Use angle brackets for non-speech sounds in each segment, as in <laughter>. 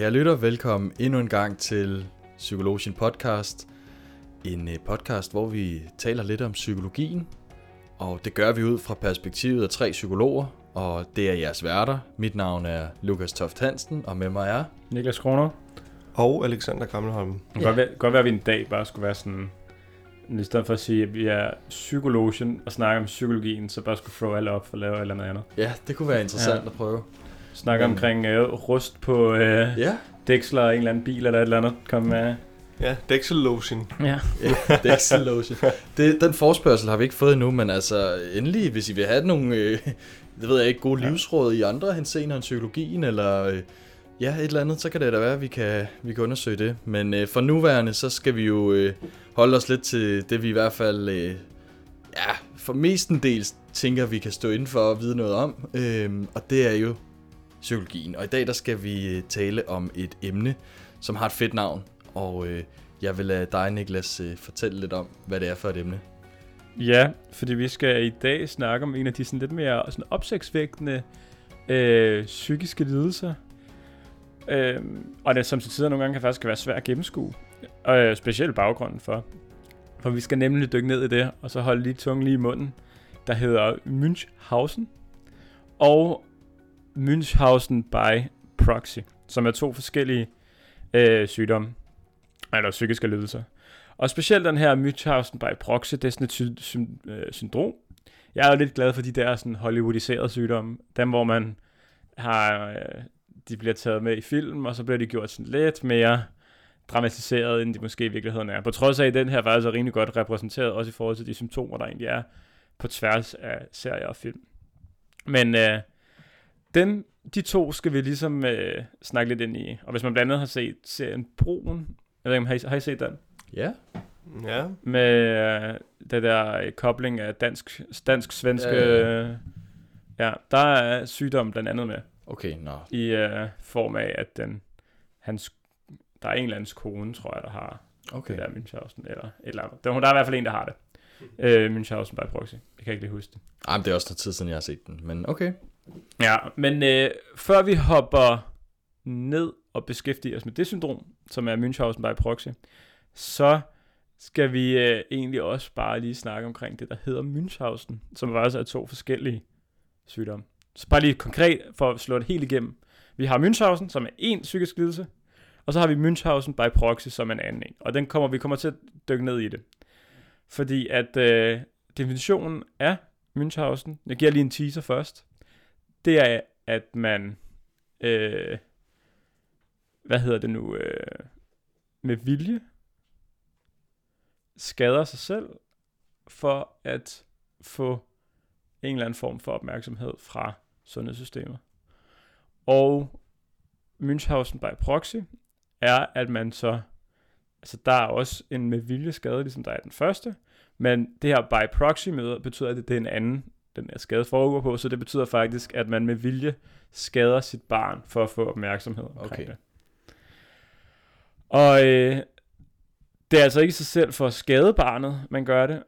Kære lytter, velkommen endnu en gang til Psykologien Podcast. En øh, podcast, hvor vi taler lidt om psykologien. Og det gør vi ud fra perspektivet af tre psykologer, og det er jeres værter. Mit navn er Lukas Toft Hansen, og med mig er... Niklas Kroner. Og Alexander Krammelholm. Det kan godt, være, godt være, at vi en dag bare skulle være sådan... I stedet for at sige, at vi er psykologien og snakke om psykologien, så bare skulle throw alle op for at lave et eller andet. Ja, det kunne være interessant Ja. at prøve. Snakke Men- omkring øh, rust på øh, Ja, dæksler af en eller anden bil eller et eller andet. Kom med. Ja, Dexel Lotion. Ja. <laughs> det er ikke så lotion. Det, den forspørgsel har vi ikke fået endnu, men altså endelig, hvis I vil have nogle, øh, det ved jeg ikke, gode Ja. livsråd i andre henseender end psykologien, eller øh, ja, et eller andet, så kan det da være, at vi kan, vi kan undersøge det. Men øh, for nuværende, så skal vi jo øh, holde os lidt til det, vi i hvert fald, øh, ja, for mestendels tænker, vi kan stå inden for og vide noget om, øh, og det er jo psykologien. Og i dag, der skal vi øh, tale om et emne, som har et fedt navn, og øh, jeg vil lade dig, Niklas, øh, fortælle lidt om, hvad det er for et emne. ja, fordi vi skal i dag snakke om en af de sådan lidt mere sådan opsigtsvægtende øh, psykiske lidelser. Øh, og det som til tider nogle gange kan faktisk være svært at gennemskue. Og øh, specielt baggrunden for. For vi skal nemlig dykke ned i det, og så holde lige tungen lige i munden. Der hedder Münchhausen og Münchhausen by proxy, som er to forskellige øh, sygdomme, eller psykiske lidelser. Og specielt den her Münchhausen by proxy, det er sådan et sy- sy- øh, syndrom. Jeg er jo lidt glad for de der sådan Hollywoodiserede sygdomme, dem hvor man har, øh, de bliver taget med i film, og så bliver de gjort sådan lidt mere dramatiseret, end de måske i virkeligheden er. På trods af, at den her faktisk er rimelig godt repræsenteret, også i forhold til de symptomer, der egentlig er på tværs af serier og film. Men øh, den, de to skal vi ligesom øh, snakke lidt ind i. Og hvis man blandt andet har set serien Broen, jeg ved ikke, om har I, har I set den? Ja, Ja. Med øh, det der øh, kobling af dansk, dansk-svenske... Ja, ja, Ja, der er sygdom blandt andet med okay, nå. i øh, form af, at den, hans, der er en eller andens kone, tror jeg, der har Okay. det der Münchhausen, eller et eller andet. Der, der er i hvert fald en, der har det. Øh, Münchhausen by proxy. Jeg kan ikke lige huske det. Ej, men det er også noget tid siden, jeg har set den, men okay. Ja, men øh, før vi hopper ned og beskæftiger os med det syndrom, som er Münchhausen by proxy, så skal vi øh, egentlig også bare lige snakke omkring det, der hedder Münchhausen, som faktisk er to forskellige sygdomme. Så bare lige konkret for at slå det helt igennem. Vi har Münchhausen, som er en psykisk lidelse, og så har vi Münchhausen by proxy, som er en anden en. Og den kommer, vi kommer til at dykke ned i det. Fordi at øh, definitionen af Münchhausen, jeg giver lige en teaser først, det er, at man, øh, hvad hedder det nu, øh, med vilje skader sig selv for at få en eller anden form for opmærksomhed fra sundhedssystemet. Og Münchhausen by proxy er, at man så, altså der er også en med vilje skade, ligesom der er den første, men det her by proxy med betyder, at det er en anden, den er skade foregår på, så det betyder faktisk, at man med vilje skader sit barn for at få opmærksomhed omkring Okay. det. Og øh, det er altså ikke sig selv for at skade barnet, man gør det,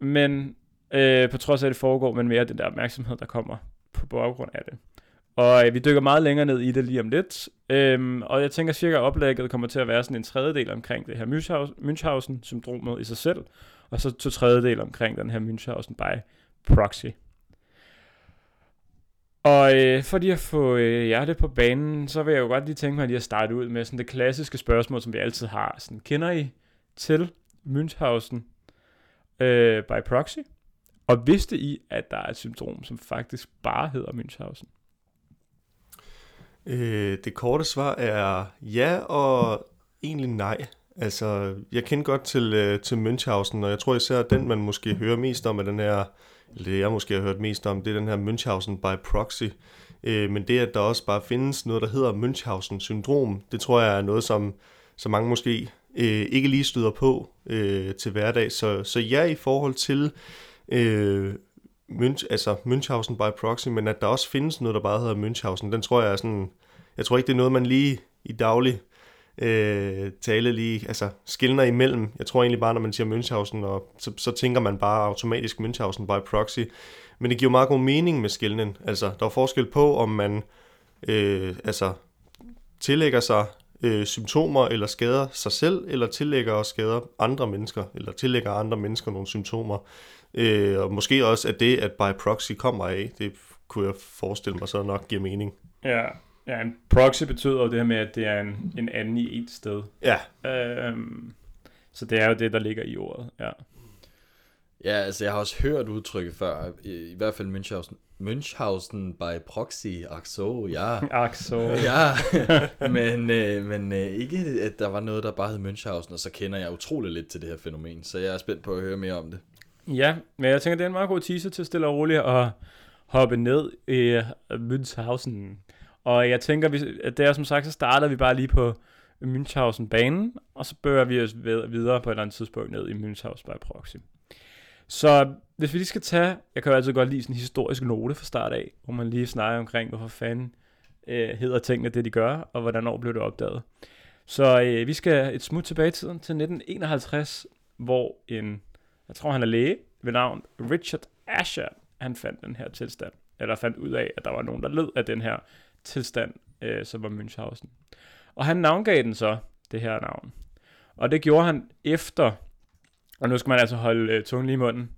men øh, på trods af, at det foregår, men mere den der opmærksomhed, der kommer på baggrund af det. Og øh, vi dykker meget længere ned i det lige om lidt. Øhm, og jeg tænker cirka, at oplægget kommer til at være sådan en tredjedel omkring det her Münchhausen- Münchhausen-syndromet i sig selv, og så to tredjedel omkring den her Münchhausen by proxy. Og øh, for lige at få øh, jer det på banen, så vil jeg jo godt lige tænke mig lige at starte ud med sådan det klassiske spørgsmål, som vi altid har. Sådan, kender I til Münchhausen øh, by proxy? Og vidste I, at der er et syndrom, som faktisk bare hedder Münchhausen? Øh, det korte svar er ja og egentlig nej. Altså, jeg kender godt til, øh, til Münchhausen, og jeg tror især, at den, man måske hører mest om, er den her, det jeg måske har hørt mest om, det er den her Münchhausen by proxy. Øh, men det, at der også bare findes noget, der hedder Münchhausen-syndrom, det tror jeg er noget, som, som mange måske øh, ikke lige støder på øh, til hverdag. Så, så ja, i forhold til øh, Münch, altså Münchhausen by proxy, men at der også findes noget, der bare hedder Münchhausen, den tror jeg er sådan, jeg tror ikke, det er noget, man lige i daglig øh, tale lige, altså skillner imellem. Jeg tror egentlig bare, når man siger Münchhausen, og så, så tænker man bare automatisk Münchhausen by proxy. Men det giver meget god mening med skillenen. Altså, der er forskel på, om man øh, altså, tillægger sig øh, symptomer eller skader sig selv, eller tillægger og skader andre mennesker, eller tillægger andre mennesker nogle symptomer. Øh, og måske også at det, at by proxy kommer af, det kunne jeg forestille mig så nok giver mening. Ja, ja en proxy betyder jo det her med, at det er en, en anden i et sted. Ja, Øhm, så det er jo det, der ligger i ordet, ja. Ja, altså jeg har også hørt udtrykket før, i, i hvert fald Münchhausen, Münchhausen by proxy, ach so, ja. <laughs> Ak, så... Ja, men, øh, men øh, ikke at der var noget, der bare hed Münchhausen, og så kender jeg utrolig lidt til det her fænomen, så jeg er spændt på at høre mere om det. Ja, men jeg tænker, det er en meget god teaser til stille og roligt at hoppe ned i uh, Münchhausen. Og jeg tænker, vi- at det er som sagt, så starter vi bare lige på Münchhausen-banen, og så bøger vi os videre på et eller andet tidspunkt ned i Münchhausen by proxy. Så hvis vi lige skal tage, jeg kan jo altid godt lide sådan en historisk note fra start af, hvor man lige snakker omkring, hvorfor fanden øh, hedder tingene det, de gør, og hvordan år blev det opdaget. Så øh, vi skal et smut tilbage i tiden til 1951, hvor en, jeg tror han er læge, ved navn Richard Asher, han fandt den her tilstand, eller fandt ud af, at der var nogen, der led af den her tilstand, øh, som var Münchhausen. Og han navngav den så, det her navn. Og det gjorde han efter, og nu skal man altså holde øh, tungen lige i munden,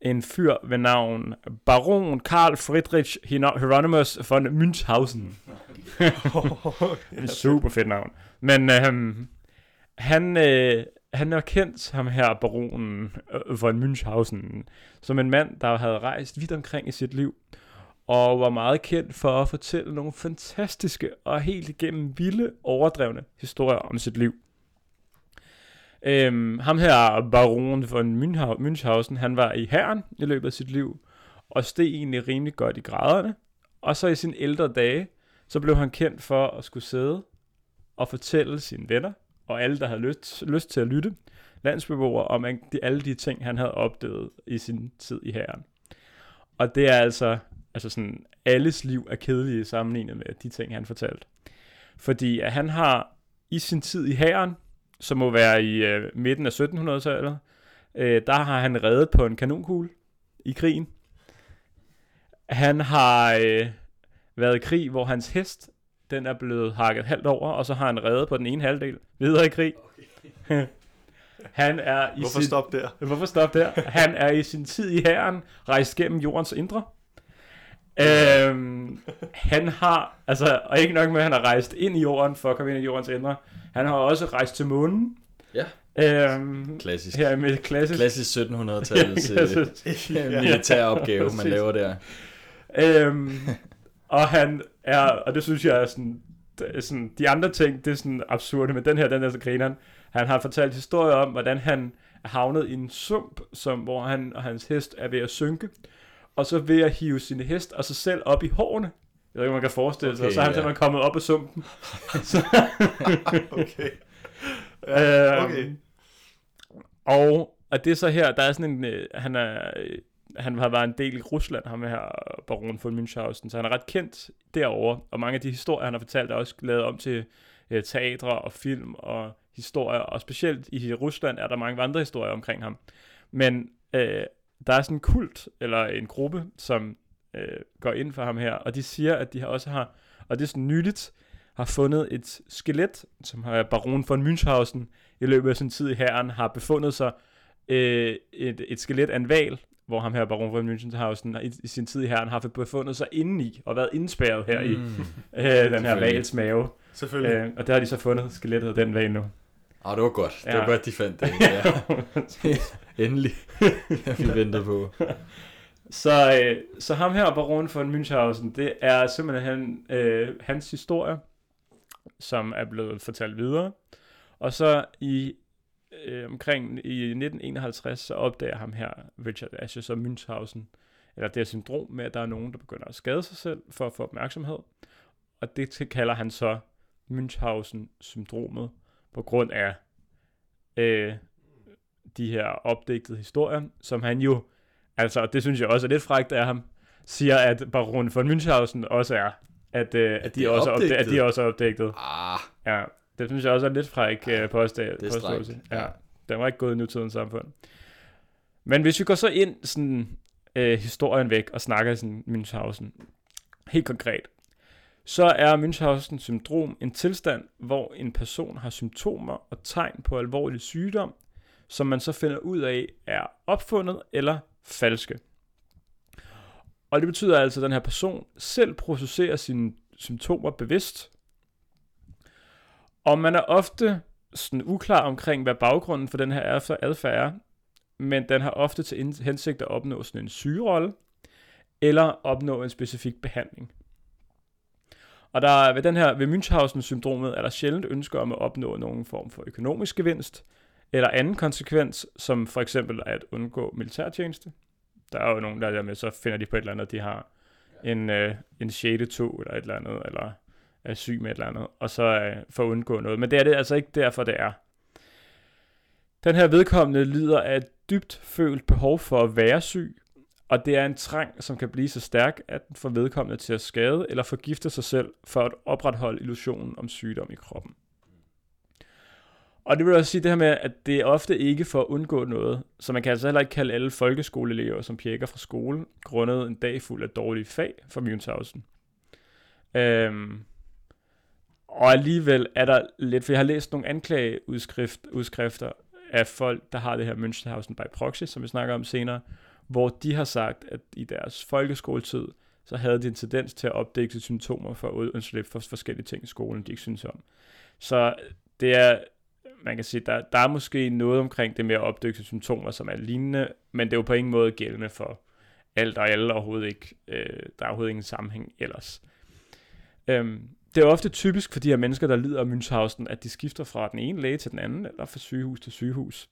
en fyr ved navn Baron Karl Friedrich Hieronymus von Münchhausen. <laughs> En super fedt navn. Men øhm, han, øh, han er kendt, ham her baronen øh, von Münchhausen, som en mand, der havde rejst vidt omkring i sit liv, og var meget kendt for at fortælle nogle fantastiske og helt igennem vilde, overdrevne historier om sit liv. Øhm, ham her, baron von Münchhausen, han var i herren i løbet af sit liv, og steg egentlig rimelig godt i graderne. Og så i sine ældre dage, så blev han kendt for at skulle sidde og fortælle sine venner, og alle, der havde lyst, lyst til at lytte, landsbeboere, om de, alle de ting, han havde opdaget i sin tid i herren. Og det er altså, altså sådan, alles liv er kedelige sammenlignet med de ting, han fortalte. Fordi at han har i sin tid i herren, som må være i øh, midten af 1700-tallet, øh, der har han reddet på en kanonkugle i krigen. Han har øh, været i krig, hvor hans hest, den er blevet hakket halvt over, og så har han reddet på den ene halvdel videre i krig. Okay. <laughs> han er i hvorfor sin, stop der? Hvorfor stop der? Han er i sin tid i herren rejst gennem jordens indre. Øhm, han har, altså, og ikke nok med, at han har rejst ind i jorden for at komme ind i jordens indre. Han har også rejst til månen. Ja. Øhm, Klassisk. her med klassisk. Klassisk 1700-tallets Klassisk. øh, militær opgave, man Præcis. laver der. Øhm, og han er, og det synes jeg er sådan, er sådan, de andre ting, det er sådan absurde, men den her, den er så grineren. Han har fortalt historier om, hvordan han er havnet i en sump, som, hvor han og hans hest er ved at synke, og så ved at hive sin hest og sig selv op i hårene. Jeg ved ikke, om man kan forestille sig, Okay, så er han ja. simpelthen kommet op af sumpen. <laughs> Okay. Øhm, okay. Og, og det er så her, der er sådan en, øh, han er, øh, han har været en del i Rusland, ham her baron von Münchhausen, så han er ret kendt derovre, og mange af de historier, han har fortalt, er også lavet om til øh, teatre og film og historier, og specielt i Rusland er der mange andre historier omkring ham. Men øh, der er sådan en kult, eller en gruppe, som øh, går ind for ham her, og de siger, at de har også har, og det er sådan nyligt, har fundet et skelet, som har baron von Münchhausen i løbet af sin tid i herren har befundet sig øh, et, et skelet af en val, hvor ham her baron von Münchhausen i, i sin tid i herren har befundet sig indeni og været indspærret her mm. i øh, den her vals mave. Selvfølgelig. Øh, og der har de så fundet skelettet af den val nu. Ah, det var godt. Det var Ja. godt, de fandt det. <laughs> Ja. Endelig. <laughs> vi venter på. Så, øh, så ham her, baron von Münchhausen, det er simpelthen øh, hans historie, som er blevet fortalt videre. Og så i øh, omkring i 1951, så opdager ham her, Richard Asher, så Münchhausen, eller det her syndrom med, at der er nogen, der begynder at skade sig selv for at få opmærksomhed. Og det til- kalder han så Münchhausen-syndromet, på grund af øh, de her opdigtede historier, som han jo, altså og det synes jeg også er lidt frækt af ham, siger, at baron von Münchhausen også er, at, øh, at, de er også opdigtet. at de også er opdigtet. Ah, Ja, det synes jeg også er lidt fræk øh, det er påståelse. Ja, den var ikke gået i nutidens samfund. Men hvis vi går så ind sådan øh, historien væk og snakker sådan Münchhausen, helt konkret, så er Münchhausen syndrom en tilstand, hvor en person har symptomer og tegn på alvorlig sygdom, som man så finder ud af er opfundet eller falske. Og det betyder altså, at den her person selv processerer sine symptomer bevidst. Og man er ofte sådan uklar omkring, hvad baggrunden for den her adfærd er, men den har ofte til hensigt at opnå sådan en sygerolle, eller opnå en specifik behandling. Og der, ved, den her, ved Münchhausen-syndromet er der sjældent ønsker om at opnå nogen form for økonomisk gevinst, eller anden konsekvens, som for eksempel at undgå militærtjeneste. Der er jo nogen, der er med, så finder de på et eller andet, de har en, øh, en 6. 2 eller et eller andet, eller er syg med et eller andet, og så øh, for at undgå noget. Men det er det altså ikke derfor, det er. Den her vedkommende lider af et dybt følt behov for at være syg, og det er en trang, som kan blive så stærk, at den får vedkommende til at skade eller forgifte sig selv for at opretholde illusionen om sygdom i kroppen. Og det vil også sige det her med, at det er ofte ikke for at undgå noget. Så man kan altså heller ikke kalde alle folkeskoleelever som pjekker fra skole, grundet en dag fuld af dårlige fag for Munchausen. Øhm, og alligevel er der lidt, for jeg har læst nogle anklageudskrifter af folk, der har det her Münchhausen by proxy, som vi snakker om senere, hvor de har sagt, at i deres folkeskoletid, så havde de en tendens til at opdække symptomer for at undslippe for forskellige ting i skolen, de ikke synes om. Så det er, man kan sige, der, der er måske noget omkring det med at opdække symptomer, som er lignende, men det er jo på ingen måde gældende for alt og alle overhovedet ikke. Øh, der er overhovedet ingen sammenhæng ellers. Øhm, det er ofte typisk for de her mennesker, der lider af Münchhausen, at de skifter fra den ene læge til den anden, eller fra sygehus til sygehus.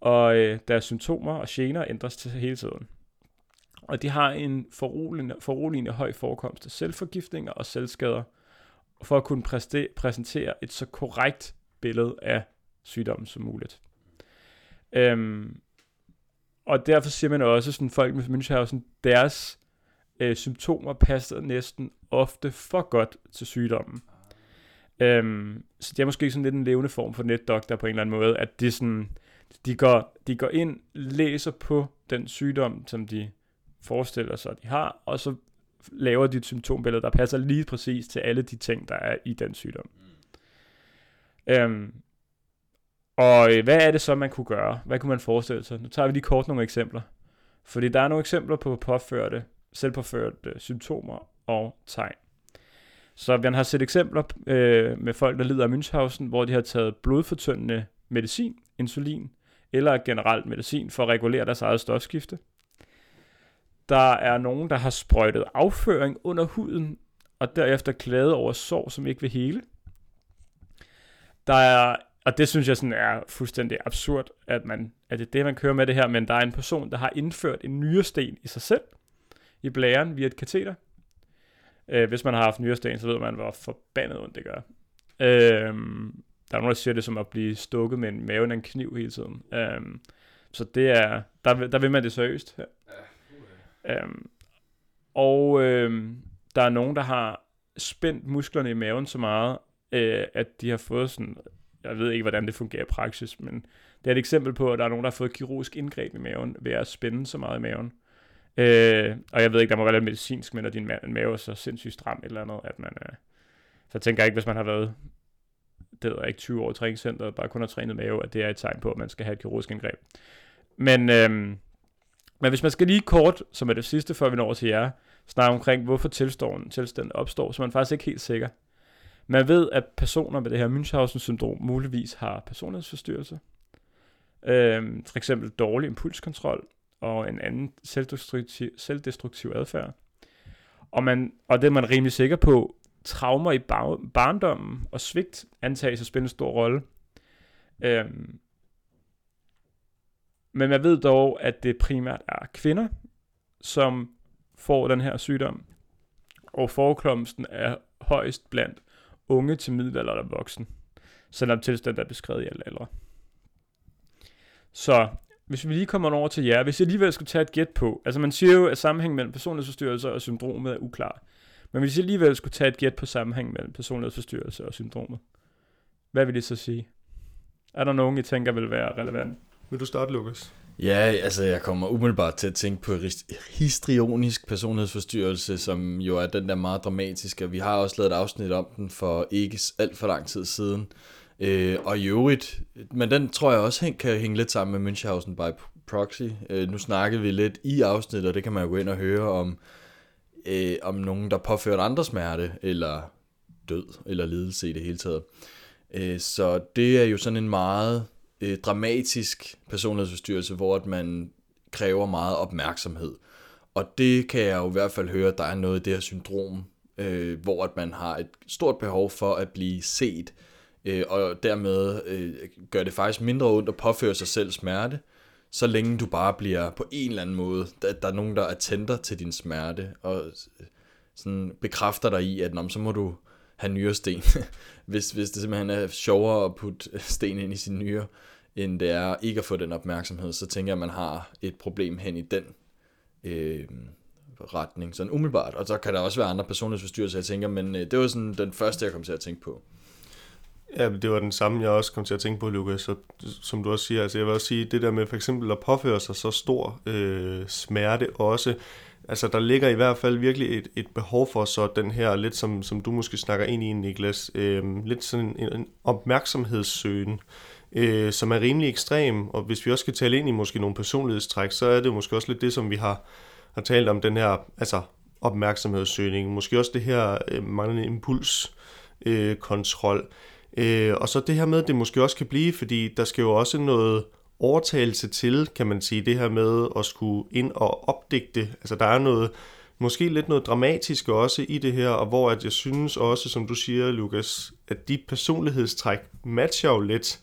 Og øh, deres symptomer og gener ændres til hele tiden. Og de har en foruroligende, foruroligende høj forekomst af selvforgiftninger og selvskader, for at kunne præste, præsentere et så korrekt billede af sygdommen som muligt. Øhm, og derfor siger man også, sådan folk med Münchhausen, deres øh, symptomer passer næsten ofte for godt til sygdommen. Øhm, så det er måske sådan lidt en levende form for netdoktor på en eller anden måde, at de, sådan, de, går, de går ind, læser på den sygdom, som de forestiller sig, de har, og så laver de et symptombillede, der passer lige præcis til alle de ting, der er i den sygdom. Øhm, og øh, hvad er det så, man kunne gøre? Hvad kunne man forestille sig? Nu tager vi lige kort nogle eksempler. Fordi der er nogle eksempler på påførte, selvpåførte symptomer og tegn. Så vi har set eksempler øh, med folk, der lider af Münchhausen, hvor de har taget blodfortyndende medicin, insulin, eller generelt medicin for at regulere deres eget stofskifte. Der er nogen, der har sprøjtet afføring under huden, og derefter klaget over sår, som ikke vil hele. Der er, og det synes jeg sådan er fuldstændig absurd, at, man, at det er det, man kører med det her, men der er en person, der har indført en nyresten i sig selv, i blæren via et kateter. Øh, hvis man har haft nyresten, så ved man, hvor forbandet ondt det gør. Øh, der er nogen, der siger det som at blive stukket med en maven af en kniv hele tiden. Øh, så det er, der, der vil man det seriøst. Ja. Øhm, og øh, der er nogen, der har spændt musklerne i maven så meget, øh, at de har fået sådan, jeg ved ikke, hvordan det fungerer i praksis, men det er et eksempel på, at der er nogen, der har fået kirurgisk indgreb i maven ved at spænde så meget i maven. Øh, og jeg ved ikke, der må være lidt medicinsk, men når din mave er så sindssygt stram eller andet, at man... Øh, så jeg tænker ikke, hvis man har været det ved ikke, 20 år i træningscenteret, bare kun har trænet mave, at det er et tegn på, at man skal have et kirurgisk indgreb. Men, øh, men hvis man skal lige kort, som er det sidste, før vi når til jer, snakke omkring, hvorfor tilstanden, tilstanden opstår, så er man faktisk ikke helt sikker. Man ved, at personer med det her Münchhausen-syndrom muligvis har personlighedsforstyrrelse. Øhm, for eksempel dårlig impulskontrol og en anden selvdestruktiv, selvdestruktiv adfærd. Og, man, og det er man rimelig sikker på, traumer i bar, barndommen og svigt antages at spille en stor rolle. Øhm, men man ved dog, at det primært er kvinder, som får den her sygdom. Og forekomsten er højst blandt unge til middelalder eller voksen, selvom tilstanden er beskrevet i alle aldre. Så hvis vi lige kommer over til jer, hvis jeg alligevel skulle tage et gæt på, altså man siger jo, at sammenhængen mellem personlighedsforstyrrelser og syndromet er uklar. Men hvis jeg alligevel skulle tage et gæt på sammenhængen mellem personlighedsforstyrrelser og syndromet, hvad vil det så sige? Er der nogen, I tænker vil være relevant? Vil du starte, Lukas? Ja, altså jeg kommer umiddelbart til at tænke på histrionisk personlighedsforstyrrelse, som jo er den der meget dramatiske. Vi har også lavet et afsnit om den for ikke alt for lang tid siden. Øh, og i øvrigt, men den tror jeg også kan hænge lidt sammen med Münchhausen by proxy. Øh, nu snakkede vi lidt i afsnittet, og det kan man jo gå ind og høre om, øh, om nogen, der påfører andre smerte, eller død, eller lidelse i det hele taget. Øh, så det er jo sådan en meget øh, dramatisk personlighedsforstyrrelse, hvor at man kræver meget opmærksomhed. Og det kan jeg jo i hvert fald høre, at der er noget i det her syndrom, øh, hvor at man har et stort behov for at blive set, øh, og dermed øh, gør det faktisk mindre ondt at påføre sig selv smerte, så længe du bare bliver på en eller anden måde, at der er nogen, der attenter til din smerte, og sådan bekræfter dig i, at så må du have nyresten, <laughs> hvis, hvis det simpelthen er sjovere at putte sten ind i sin nyre, end det er ikke at få den opmærksomhed, så tænker jeg, at man har et problem hen i den øh, retning, sådan umiddelbart. Og så kan der også være andre personlighedsforstyrrelser, jeg tænker, men øh, det var sådan den første, jeg kom til at tænke på. Ja, det var den samme, jeg også kom til at tænke på, Lukas, og som du også siger, altså jeg vil også sige, det der med for eksempel at påføre sig så stor øh, smerte også, altså der ligger i hvert fald virkelig et, et behov for så den her, lidt som, som du måske snakker ind i, Niklas, øh, lidt sådan en, en opmærksomhedssøgen, øh, som er rimelig ekstrem, og hvis vi også skal tale ind i måske nogle personlighedstræk, så er det måske også lidt det, som vi har, har talt om, den her altså opmærksomhedssøgning, måske også det her øh, manglende impulskontrol, øh, øh, og så det her med, at det måske også kan blive, fordi der skal jo også noget overtagelse til, kan man sige, det her med at skulle ind og opdigte, altså der er noget, måske lidt noget dramatisk også i det her, og hvor at jeg synes også, som du siger, Lukas, at de personlighedstræk matcher jo lidt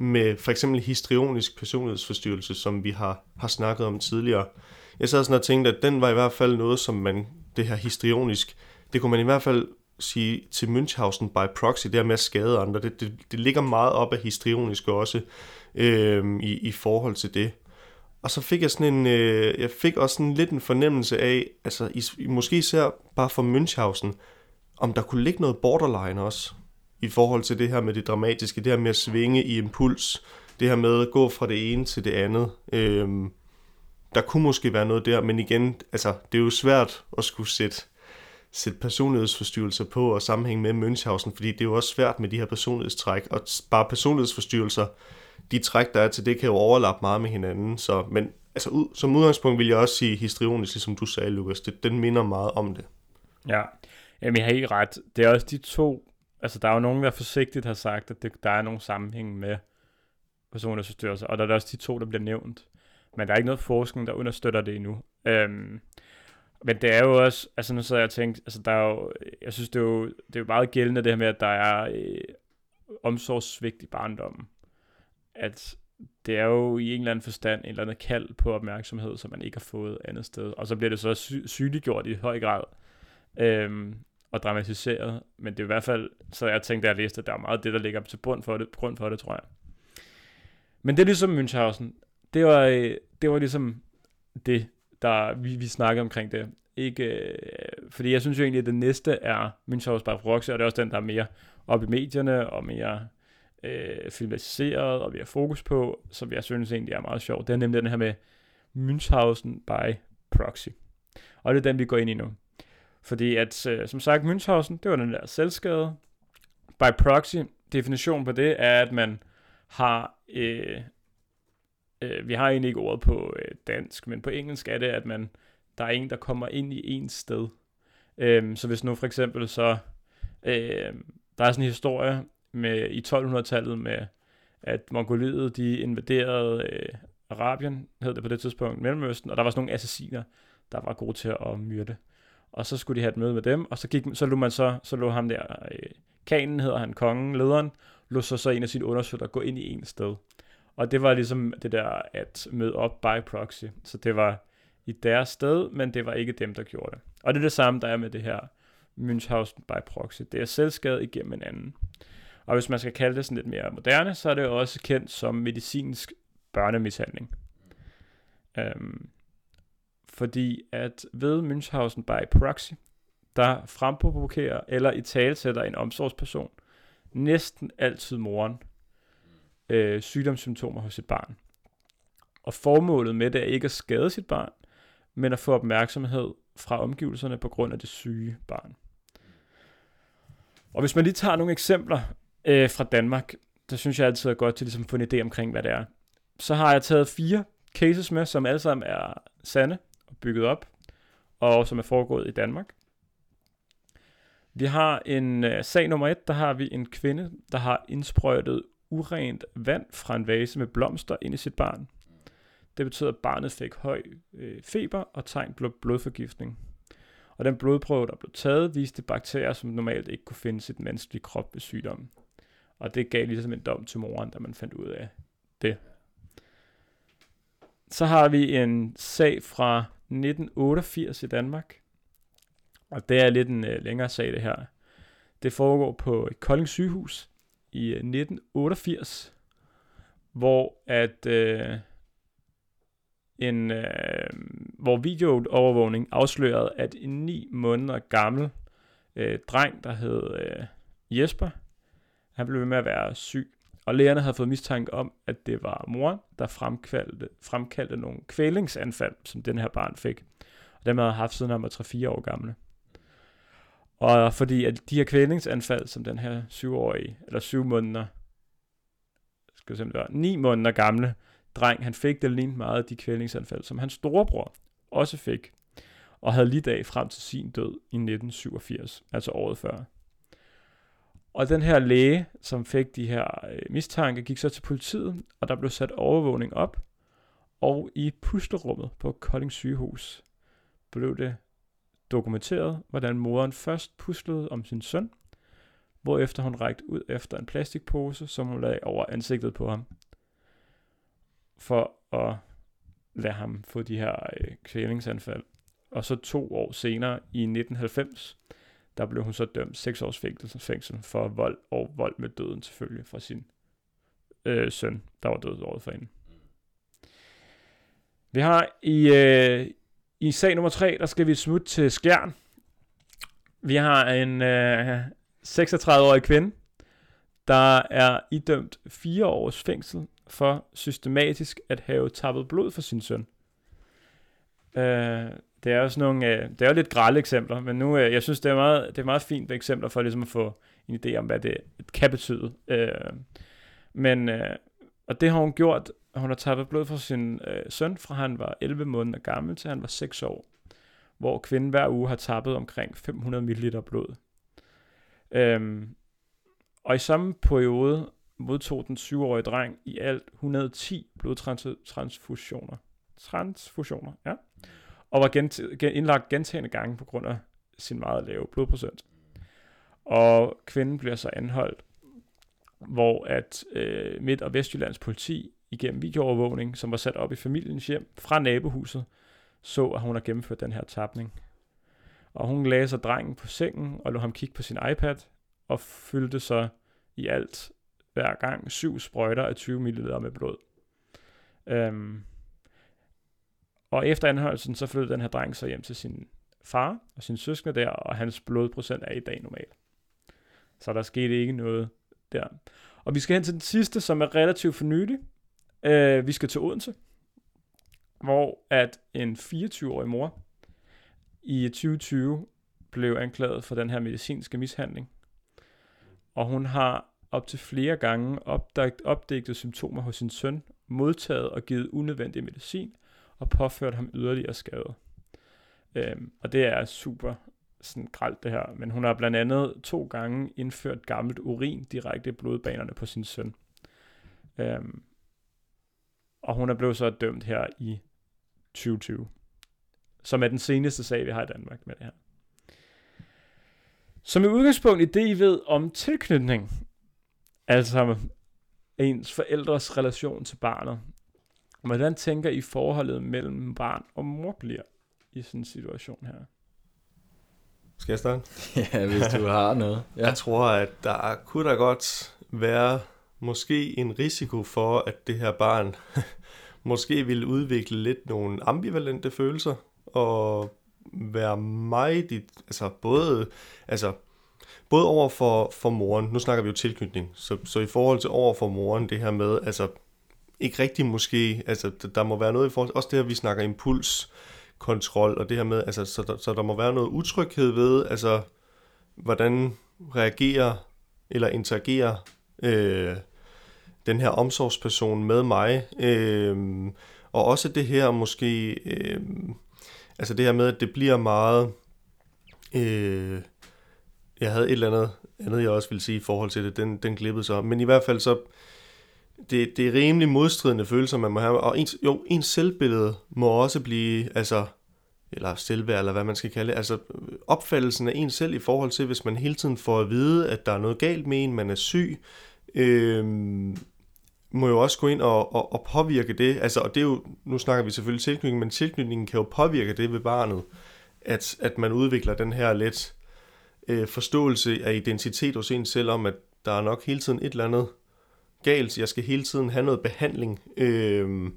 med for eksempel histrionisk personlighedsforstyrrelse, som vi har, har snakket om tidligere. Jeg sad sådan og tænkte, at den var i hvert fald noget, som man, det her histrionisk, det kunne man i hvert fald sige til Münchhausen by proxy, det her med at skade andre, det, det, det ligger meget op af histrionisk også øh, i, i forhold til det. Og så fik jeg sådan en, øh, jeg fik også sådan lidt en fornemmelse af, altså i, måske især bare for Münchhausen, om der kunne ligge noget borderline også i forhold til det her med det dramatiske, det her med at svinge i impuls, det her med at gå fra det ene til det andet. Øhm, der kunne måske være noget der, men igen, altså, det er jo svært at skulle sætte, sætte personlighedsforstyrrelser på og sammenhæng med Münchhausen, fordi det er jo også svært med de her personlighedstræk, og bare personlighedsforstyrrelser, de træk, der er til det, kan jo overlappe meget med hinanden, så, men altså, ud, som udgangspunkt vil jeg også sige histrionisk, som ligesom du sagde, Lukas, det, den minder meget om det. Ja, Jamen, jeg har helt ret. Det er også de to altså der er jo nogen, der forsigtigt har sagt, at det, der er nogle sammenhæng med personlighedsforstyrrelser, og der er også de to, der bliver nævnt. Men der er ikke noget forskning, der understøtter det endnu. Øhm, men det er jo også, altså nu så jeg tænkt, altså der er jo, jeg synes det er jo, det er jo meget gældende det her med, at der er øh, omsorgssvigt i barndommen. At det er jo i en eller anden forstand en eller anden kald på opmærksomhed, som man ikke har fået andet sted. Og så bliver det så sy- sygeliggjort i høj grad. Øhm, og dramatiseret, men det er i hvert fald, så jeg tænkte, at jeg læste, at der er meget det, der ligger til grund for det, grund for det, tror jeg. Men det er ligesom Münchhausen. Det var, øh, det var ligesom det, der vi, vi snakkede omkring det. Ikke, øh, fordi jeg synes jo egentlig, at det næste er Münchhausen by proxy, og det er også den, der er mere op i medierne, og mere øh, filmatiseret, og vi har fokus på, som jeg synes egentlig er meget sjovt. Det er nemlig den her med Münchhausen by proxy. Og det er den, vi går ind i nu. Fordi at, øh, som sagt, Münchhausen, det var den der selvskade. By proxy, definition på det er, at man har, øh, øh, vi har egentlig ikke ordet på øh, dansk, men på engelsk er det, at man, der er en, der kommer ind i en sted. Øh, så hvis nu for eksempel så, øh, der er sådan en historie med, i 1200-tallet med, at Mongoliet, de invaderede øh, Arabien, hed det på det tidspunkt, Mellemøsten, og der var sådan nogle assassiner, der var gode til at myrde og så skulle de have et møde med dem, og så, gik, så lå man så, så lå ham der, øh, kanen hedder han, kongen, lederen, lå så, så en af sine undersøgter gå ind i en sted. Og det var ligesom det der at møde op by proxy. Så det var i deres sted, men det var ikke dem, der gjorde det. Og det er det samme, der er med det her Münchhausen by proxy. Det er selvskade igennem en anden. Og hvis man skal kalde det sådan lidt mere moderne, så er det også kendt som medicinsk børnemishandling. Øhm, fordi at ved Münchhausen by proxy, der fremprovokerer eller i talsætter en omsorgsperson næsten altid moren øh, sygdomssymptomer hos sit barn. Og formålet med det er ikke at skade sit barn, men at få opmærksomhed fra omgivelserne på grund af det syge barn. Og hvis man lige tager nogle eksempler øh, fra Danmark, så synes jeg altid er godt til ligesom at få en idé omkring, hvad det er. Så har jeg taget fire cases med, som alle sammen er sande og bygget op, og som er foregået i Danmark. Vi har en øh, sag nummer et, der har vi en kvinde, der har indsprøjtet urent vand fra en vase med blomster ind i sit barn. Det betyder, at barnet fik høj øh, feber og tegn på blodforgiftning. Og den blodprøve, der blev taget, viste bakterier, som normalt ikke kunne findes i den menneskelige krop ved sygdommen. Og det gav ligesom en dom til moren, da man fandt ud af det. Så har vi en sag fra 1988 i Danmark. Og det er lidt en øh, længere sag, det her. Det foregår på et Kolding sygehus i øh, 1988, hvor at øh, en, øh, hvor videoovervågning afslørede, at en 9 måneder gammel øh, dreng, der hed øh, Jesper, han blev ved med at være syg. Og lægerne havde fået mistanke om, at det var mor, der fremkaldte, fremkaldte nogle kvælingsanfald, som den her barn fik. Og dem havde haft siden han var 3-4 år gamle. Og fordi at de her kvælingsanfald, som den her 7-årige, eller 7 måneder, skal jeg være, 9 måneder gamle dreng, han fik det lignede meget af de kvælingsanfald, som hans storebror også fik, og havde lige dag frem til sin død i 1987, altså året før. Og den her læge, som fik de her øh, mistanke, gik så til politiet, og der blev sat overvågning op. Og i pusterummet på Kolding sygehus blev det dokumenteret, hvordan moderen først puslede om sin søn, hvorefter hun rækte ud efter en plastikpose, som hun lagde over ansigtet på ham, for at lade ham få de her øh, kvælingsanfald. Og så to år senere, i 1990, der blev hun så dømt 6 års fængsel for vold og vold med døden selvfølgelig fra sin øh, søn, der var død året for hende. Vi har i, øh, i sag nummer 3, der skal vi smutte til Skjern. Vi har en øh, 36-årig kvinde, der er idømt 4 års fængsel for systematisk at have tappet blod for sin søn. Øh, det er jo sådan nogle, øh, det er jo lidt grælde eksempler, men nu, øh, jeg synes, det er meget, det er meget fint med eksempler for ligesom at få en idé om, hvad det kan betyde. Øh, men, øh, og det har hun gjort, hun har tappet blod fra sin øh, søn, fra han var 11 måneder gammel til han var 6 år, hvor kvinden hver uge har tappet omkring 500 ml blod. Øh, og i samme periode modtog den 7-årige dreng i alt 110 blodtransfusioner. Transfusioner, ja og var gent, indlagt gentagende gange på grund af sin meget lave blodprocent. Og kvinden bliver så anholdt, hvor at øh, Midt- og Vestjyllands politi igennem videoovervågning, som var sat op i familiens hjem fra nabohuset, så, at hun har gennemført den her tapning. Og hun lagde sig drengen på sengen og lå ham kigge på sin iPad, og fyldte så i alt hver gang syv sprøjter af 20 ml med blod. Øhm, og efter anholdelsen, så flyttede den her dreng så hjem til sin far og sin søskende der, og hans blodprocent er i dag normal. Så der skete ikke noget der. Og vi skal hen til den sidste, som er relativt for nylig. Uh, vi skal til Odense, hvor at en 24-årig mor i 2020 blev anklaget for den her medicinske mishandling. Og hun har op til flere gange opdagt, opdægtet symptomer hos sin søn, modtaget og givet unødvendig medicin, og påført ham yderligere skade. Øhm, og det er super sådan gralt det her, men hun har blandt andet to gange indført gammelt urin direkte i blodbanerne på sin søn. Øhm, og hun er blevet så dømt her i 2020, som er den seneste sag, vi har i Danmark med det her. Som i udgangspunkt i det, I ved om tilknytning, altså ens forældres relation til barnet, Hvordan tænker I forholdet mellem barn og mor bliver i sådan en situation her? Skal jeg starte? <laughs> ja, hvis du har noget. Ja. Jeg tror, at der kunne da godt være måske en risiko for, at det her barn <laughs> måske ville udvikle lidt nogle ambivalente følelser, og være meget, altså både, altså både over for, for moren, nu snakker vi jo tilknytning, så, så i forhold til over for moren, det her med, altså ikke rigtig måske, altså der, må være noget i forhold også det her, vi snakker impulskontrol, og det her med, altså så der, så der må være noget utryghed ved, altså hvordan reagerer eller interagerer øh, den her omsorgsperson med mig, øh, og også det her måske, øh, altså det her med, at det bliver meget, øh, jeg havde et eller andet, andet jeg også ville sige i forhold til det, den, den glippede så, men i hvert fald så, det, det er rimelig modstridende følelser, man må have, og ens, jo, ens selvbillede må også blive, altså, eller selvværd, eller hvad man skal kalde det, altså opfattelsen af en selv i forhold til, hvis man hele tiden får at vide, at der er noget galt med en, man er syg, øh, må jo også gå ind og, og, og påvirke det. Altså, og det er jo, nu snakker vi selvfølgelig tilknytning, men tilknytningen kan jo påvirke det ved barnet, at, at man udvikler den her lidt øh, forståelse af identitet hos en selv om, at der er nok hele tiden et eller andet galt, jeg skal hele tiden have noget behandling. Øh,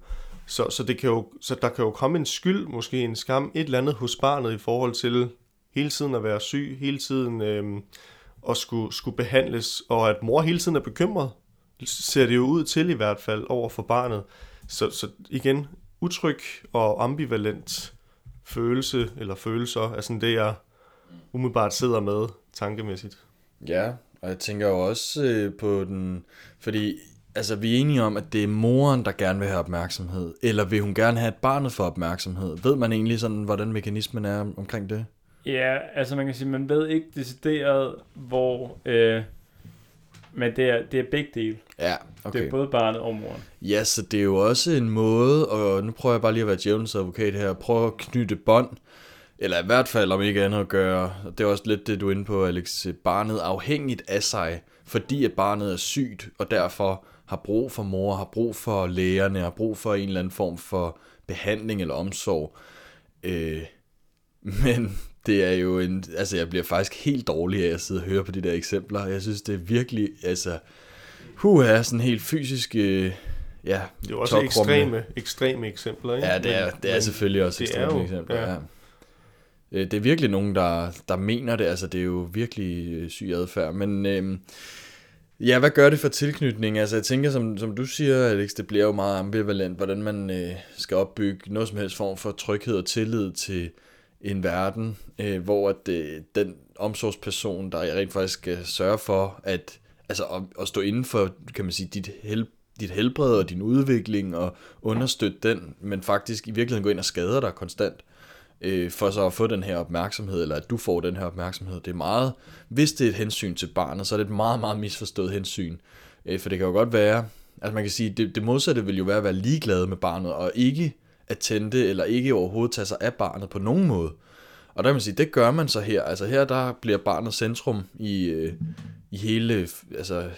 så, så, det kan jo, så der kan jo komme en skyld, måske en skam, et eller andet hos barnet i forhold til hele tiden at være syg, hele tiden øh, at skulle, skulle behandles, og at mor hele tiden er bekymret ser det jo ud til i hvert fald over for barnet. Så, så igen, utryg og ambivalent følelse eller følelser er sådan det, jeg umiddelbart sidder med tankemæssigt. Ja, og jeg tænker jo også øh, på den, fordi altså vi er enige om, at det er moren, der gerne vil have opmærksomhed, eller vil hun gerne have, at barnet får opmærksomhed? Ved man egentlig sådan, hvordan mekanismen er omkring det? Ja, altså man kan sige, man ved ikke decideret, hvor øh, men det er, det er begge dele. Ja, okay. Det er både barnet og moren. Ja, så det er jo også en måde, og nu prøver jeg bare lige at være djævelens advokat her, prøve at knytte bånd, eller i hvert fald om ikke andet at gøre, og det er også lidt det, du er inde på, Alex, barnet afhængigt af sig, fordi at barnet er sygt, og derfor har brug for mor, har brug for lægerne, har brug for en eller anden form for behandling eller omsorg. Øh, men det er jo en, altså jeg bliver faktisk helt dårlig af at sidde og høre på de der eksempler. Jeg synes, det er virkelig, altså, hu er sådan helt fysisk, øh, ja, Det er jo også ekstreme, ekstreme eksempler, ikke? Ja, det er, det er selvfølgelig også ekstreme jo, eksempler, ja. ja. Øh, det er virkelig nogen, der, der mener det, altså det er jo virkelig øh, syg adfærd, men øh, ja, hvad gør det for tilknytning? Altså jeg tænker, som, som du siger, Alex, det bliver jo meget ambivalent, hvordan man øh, skal opbygge noget som helst form for tryghed og tillid til, en verden, øh, hvor at, øh, den omsorgsperson, der rent faktisk øh, skal sørge for, at, altså, at, at stå inden for, kan man sige, dit, hel, dit helbred og din udvikling, og understøtte den, men faktisk i virkeligheden gå ind og skade dig konstant, øh, for så at få den her opmærksomhed, eller at du får den her opmærksomhed. Det er meget, hvis det er et hensyn til barnet, så er det et meget, meget misforstået hensyn. Øh, for det kan jo godt være, altså man kan sige, det, det modsatte vil jo være at være ligeglad med barnet, og ikke at tænde, eller ikke overhovedet tage sig af barnet på nogen måde. Og der kan man sige, det gør man så her. Altså her, der bliver barnet centrum i, øh, i hele, altså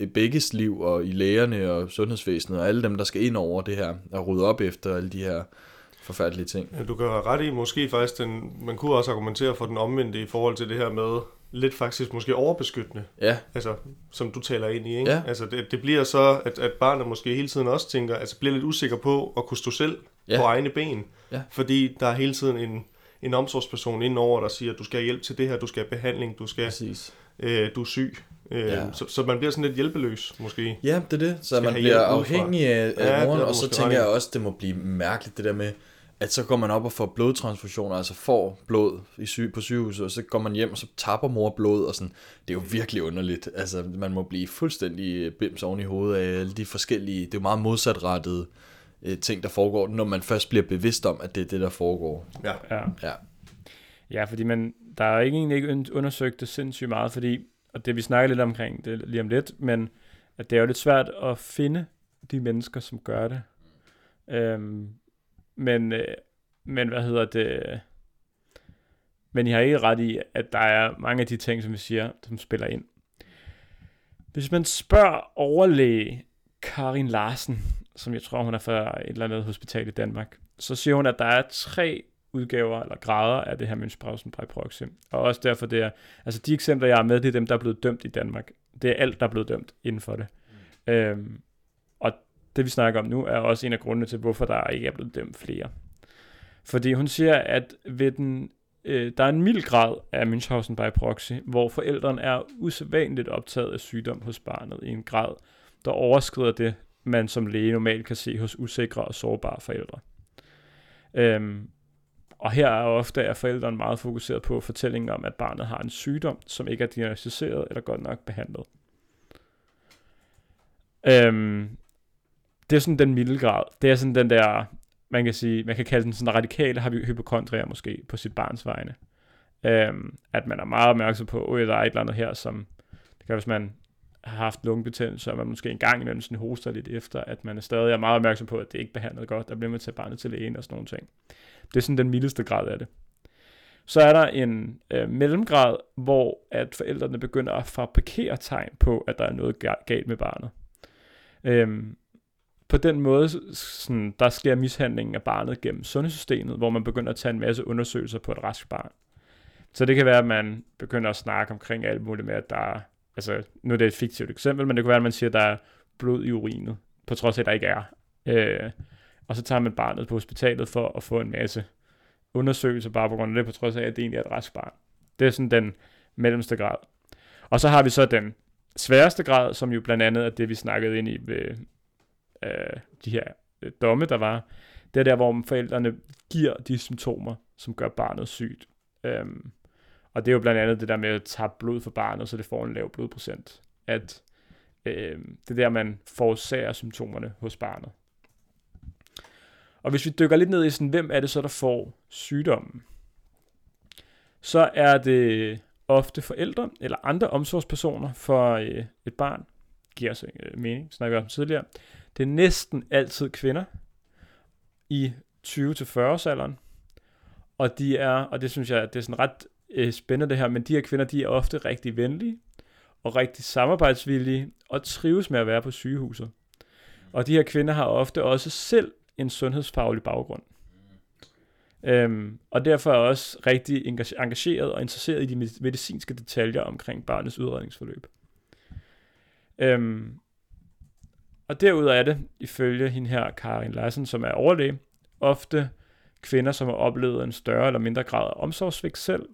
i begges liv, og i lægerne og sundhedsvæsenet, og alle dem, der skal ind over det her, og rydde op efter alle de her forfærdelige ting. Ja, du kan have ret i, måske faktisk, den, man kunne også argumentere for den omvendte i forhold til det her med, lidt faktisk måske overbeskyttende. Ja. Altså, som du taler ind i, ikke? Ja. Altså, det, det bliver så, at, at barnet måske hele tiden også tænker, altså bliver lidt usikker på at kunne stå selv ja. på egne ben. Ja. Fordi der er hele tiden en, en omsorgsperson indover, der siger, at du skal have hjælp til det her, du skal have behandling, du skal, Præcis. øh, du er syg. Øh, Ja. så, så man bliver sådan lidt hjælpeløs, måske. Ja, det er det. Så man bliver afhængig af, Ja, af det moren, og så tænker jeg også, det må blive mærkeligt, det der med, at så går man op og får blodtransfusioner, altså får blod i syg, på sygehuset, og så går man hjem, og så tapper mor blod, og sådan. Det er jo virkelig underligt. Altså, man må blive fuldstændig bims oven i hovedet af alle de forskellige, det er jo meget modsatrettede øh, ting, der foregår, når man først bliver bevidst om, at det er det, der foregår. Ja. Ja. Ja. Ja, fordi man, der er ikke egentlig ikke undersøgt det sindssygt meget, fordi, og det vi snakker lidt omkring det lige om lidt, men at det er jo lidt svært at finde de mennesker, som gør det. Øhm, men, øh, men hvad hedder det? Men I har ikke ret i, at der er mange af de ting, som vi siger, som spiller ind. Hvis man spørger overlæge Karin Larsen, som jeg tror, hun er fra et eller andet hospital i Danmark, så siger hun, at der er tre udgaver eller grader af det her Münchhausen by proxy. Og også derfor det er, altså de eksempler, jeg har med, det er dem, der er blevet dømt i Danmark. Det er alt, der er blevet dømt inden for det. Mm. Øhm, det vi snakker om nu, er også en af grundene til, hvorfor der ikke er blevet dømt flere. Fordi hun siger, at ved den, øh, der er en mild grad af Münchhausen by proxy, hvor forældrene er usædvanligt optaget af sygdom hos barnet i en grad, der overskrider det, man som læge normalt kan se hos usikre og sårbare forældre. Øhm, og her er ofte at forældrene meget fokuseret på fortællingen om, at barnet har en sygdom, som ikke er diagnostiseret eller godt nok behandlet. Øhm, det er sådan den milde grad. Det er sådan den der, man kan sige, man kan kalde den sådan radikale hypokondria måske på sit barns vegne. Øhm, at man er meget opmærksom på, at der er et eller andet her, som, det kan hvis man har haft lungebetændelse, og man måske en gang imellem sådan hoster lidt efter, at man er stadig er meget opmærksom på, at det ikke er behandlet godt, der bliver man til barnet til lægen og sådan nogle ting. Det er sådan den mildeste grad af det. Så er der en øh, mellemgrad, hvor at forældrene begynder at fabrikere tegn på, at der er noget galt med barnet. Øhm, på den måde, sådan, der sker mishandlingen af barnet gennem sundhedssystemet, hvor man begynder at tage en masse undersøgelser på et rask barn. Så det kan være, at man begynder at snakke omkring alt muligt med, at der er, altså nu er det et fiktivt eksempel, men det kan være, at man siger, at der er blod i urinet, på trods af, at der ikke er. Øh, og så tager man barnet på hospitalet for at få en masse undersøgelser bare på grund af det, på trods af, at det egentlig er et rask barn. Det er sådan den mellemste grad. Og så har vi så den sværeste grad, som jo blandt andet er det, vi snakkede ind i ved øh, de her øh, domme, der var. Det er der, hvor forældrene giver de symptomer, som gør barnet sygt. Øhm, og det er jo blandt andet det der med at tabe blod for barnet, så det får en lav blodprocent. At øh, det er der, man forårsager symptomerne hos barnet. Og hvis vi dykker lidt ned i sådan, hvem er det så, der får sygdommen? Så er det ofte forældre eller andre omsorgspersoner for øh, et barn. Giver os øh, mening, snakker vi om tidligere. Det er næsten altid kvinder i 20-40 års alderen. Og de er, og det synes jeg, det er sådan ret øh, spændende det her, men de her kvinder, de er ofte rigtig venlige og rigtig samarbejdsvillige og trives med at være på sygehuset. Og de her kvinder har ofte også selv en sundhedsfaglig baggrund. Øhm, og derfor er også rigtig engageret og interesseret i de medicinske detaljer omkring barnets udredningsforløb. Øhm, og derudover er det, ifølge hende her, Karin Larsen, som er overlæge, ofte kvinder, som har oplevet en større eller mindre grad af omsorgsvigt selv,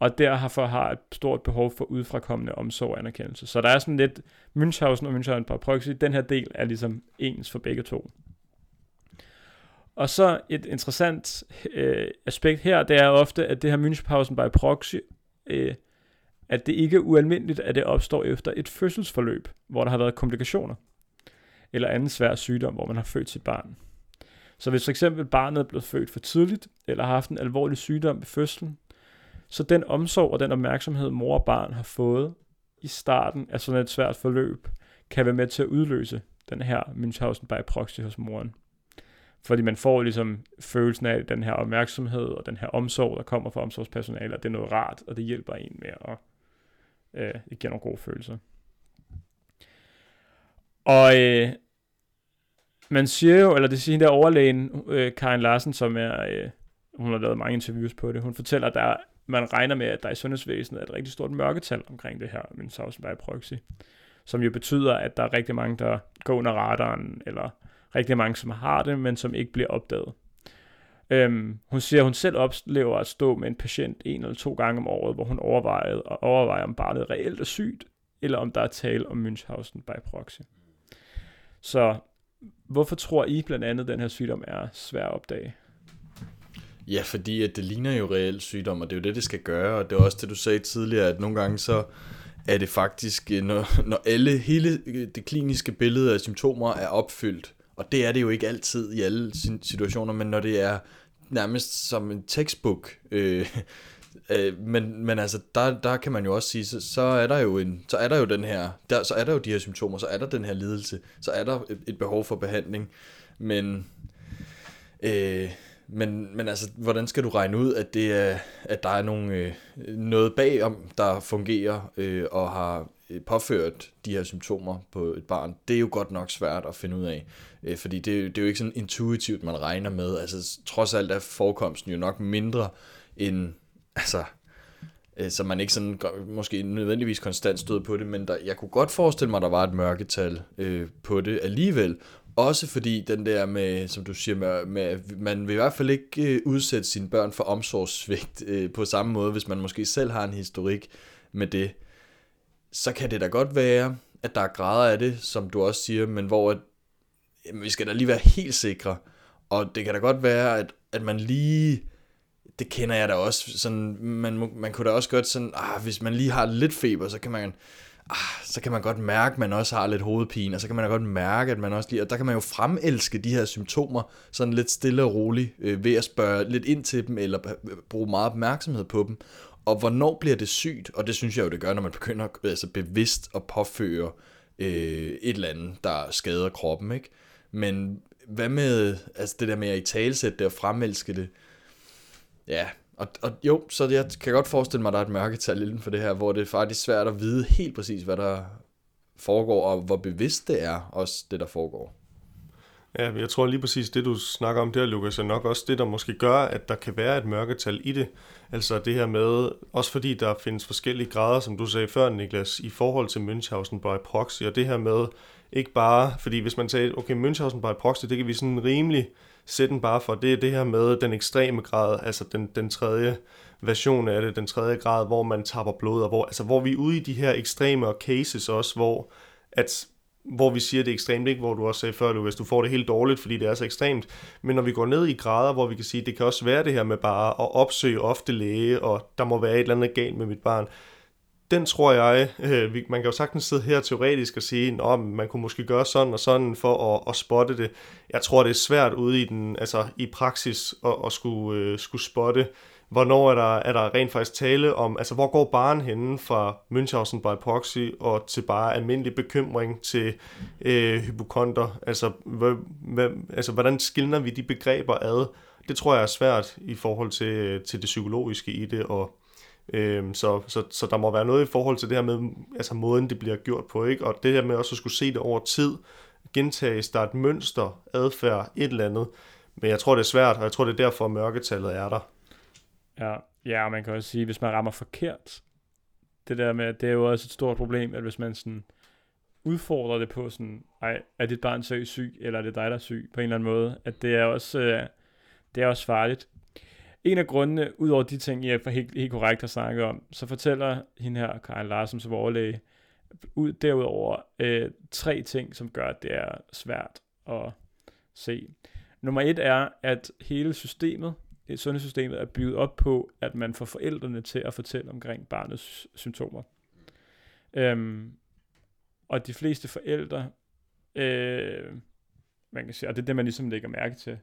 og derfor har et stort behov for udfrakommende omsorg og anerkendelse. Så der er sådan lidt Münchhausen og Münchhausen på proxy. Den her del er ligesom ens for begge to. Og så et interessant øh, aspekt her, det er ofte, at det her Münchhausen by proxy, øh, at det ikke er ualmindeligt, at det opstår efter et fødselsforløb, hvor der har været komplikationer, eller anden svær sygdom, hvor man har født sit barn. Så hvis for eksempel barnet er blevet født for tidligt, eller har haft en alvorlig sygdom ved fødslen, så den omsorg og den opmærksomhed, mor og barn har fået i starten af sådan et svært forløb, kan være med til at udløse den her Münchhausen by proxy hos moren. Fordi man får ligesom følelsen af den her opmærksomhed og den her omsorg, der kommer fra omsorgspersonale, og det er noget rart, og det hjælper en med at øh, det giver nogle gode følelser. Og øh, man siger jo, eller det siger der overlægen, øh, Karin Larsen, som er, øh, hun har lavet mange interviews på det, hun fortæller, at der, man regner med, at der i sundhedsvæsenet er et rigtig stort mørketal omkring det her Münchhausen by proxy, som jo betyder, at der er rigtig mange, der går under radaren, eller rigtig mange, som har det, men som ikke bliver opdaget. Øhm, hun siger, at hun selv oplever at stå med en patient en eller to gange om året, hvor hun overvejer, og overvejer om barnet reelt er sygt, eller om der er tale om Münchhausen by proxy. Så hvorfor tror I blandt andet, at den her sygdom er svær at opdage? Ja, fordi at det ligner jo reelt sygdom, og det er jo det, det skal gøre, og det er også det, du sagde tidligere, at nogle gange så er det faktisk, øh, når, når alle, hele øh, det kliniske billede af symptomer er opfyldt, og det er det jo ikke altid i alle situationer, men når det er nærmest som en textbook, øh, øh, men, men altså, der, der kan man jo også sige, så, så er der jo en, så er der jo den her, der, så er der jo de her symptomer, så er der den her lidelse, så er der et, et behov for behandling, men, øh, men, men altså, hvordan skal du regne ud, at det er, at der er nogle, øh, noget bagom, der fungerer øh, og har øh, påført de her symptomer på et barn, det er jo godt nok svært at finde ud af, øh, fordi det, det er jo ikke sådan intuitivt, man regner med. Altså, trods alt er forekomsten jo nok mindre end, altså, øh, så man ikke sådan måske nødvendigvis konstant stod på det, men der, jeg kunne godt forestille mig, at der var et mørketal øh, på det alligevel. Også fordi den der med, som du siger, med, med man vil i hvert fald ikke øh, udsætte sine børn for omsorgssvigt øh, på samme måde, hvis man måske selv har en historik med det så kan det da godt være, at der er grader af det, som du også siger, men hvor jamen, vi skal da lige være helt sikre. Og det kan da godt være, at, at man lige, det kender jeg da også, sådan, man, man kunne da også godt sådan, ah, hvis man lige har lidt feber, så kan man, ah, så kan man godt mærke, at man også har lidt hovedpine, og så kan man da godt mærke, at man også lige, og der kan man jo fremelske de her symptomer, sådan lidt stille og roligt, øh, ved at spørge lidt ind til dem, eller bruge meget opmærksomhed på dem. Og hvornår bliver det sygt? Og det synes jeg jo, det gør, når man begynder altså bevidst at påføre øh, et eller andet, der skader kroppen, ikke? Men hvad med altså det der med at i talesætte det og fremelske det? Ja, og, og jo, så jeg kan godt forestille mig, at der er et mørketal inden for det her, hvor det er faktisk svært at vide helt præcis, hvad der foregår, og hvor bevidst det er også det, der foregår. Ja, jeg tror lige præcis det, du snakker om der, Lukas, er nok også det, der måske gør, at der kan være et mørketal i det. Altså det her med, også fordi der findes forskellige grader, som du sagde før, Niklas, i forhold til Münchhausen by proxy, og det her med ikke bare, fordi hvis man sagde, okay, Münchhausen by proxy, det kan vi sådan rimelig sætte den bare for, det er det her med den ekstreme grad, altså den, den tredje version af det, den tredje grad, hvor man tapper blod, og hvor, altså, hvor vi er ude i de her ekstreme cases også, hvor at hvor vi siger, det er ekstremt, ikke? hvor du også sagde før, Lukas, du får det helt dårligt, fordi det er så ekstremt. Men når vi går ned i grader, hvor vi kan sige, det kan også være det her med bare at opsøge ofte læge, og der må være et eller andet galt med mit barn, den tror jeg, øh, man kan jo sagtens sidde her teoretisk og sige, at man kunne måske gøre sådan og sådan for at, at spotte det. Jeg tror, det er svært ude i den, altså i praksis at, at skulle, øh, skulle spotte, hvornår er der, er der rent faktisk tale om, altså hvor går baren henne fra Münchhausen by proxy og til bare almindelig bekymring til øh, hypokonter, altså, hvad, hvad, altså hvordan skiller vi de begreber ad? Det tror jeg er svært i forhold til, til det psykologiske i det, og Øhm, så, så, så der må være noget i forhold til det her med, altså måden det bliver gjort på, ikke? Og det her med også at skulle se det over tid, gentages der et mønster, adfærd, et eller andet. Men jeg tror, det er svært, og jeg tror, det er derfor, mørketallet er der. Ja, ja og man kan også sige, hvis man rammer forkert, det der med, det er jo også et stort problem, at hvis man sådan udfordrer det på sådan, ej, er dit barn så syg, eller er det dig, der er syg, på en eller anden måde, at det er også, øh, det er også farligt. En af grundene, udover de ting, jeg er helt, helt korrekt har snakket om, så fortæller hende her, Karin Larsen, som overlæge, ud derudover øh, tre ting, som gør, at det er svært at se. Nummer et er, at hele systemet, øh, sundhedssystemet, er bygget op på, at man får forældrene til at fortælle omkring barnets symptomer. Øhm, og de fleste forældre, øh, man kan sige, og det er det, man ligesom lægger mærke til,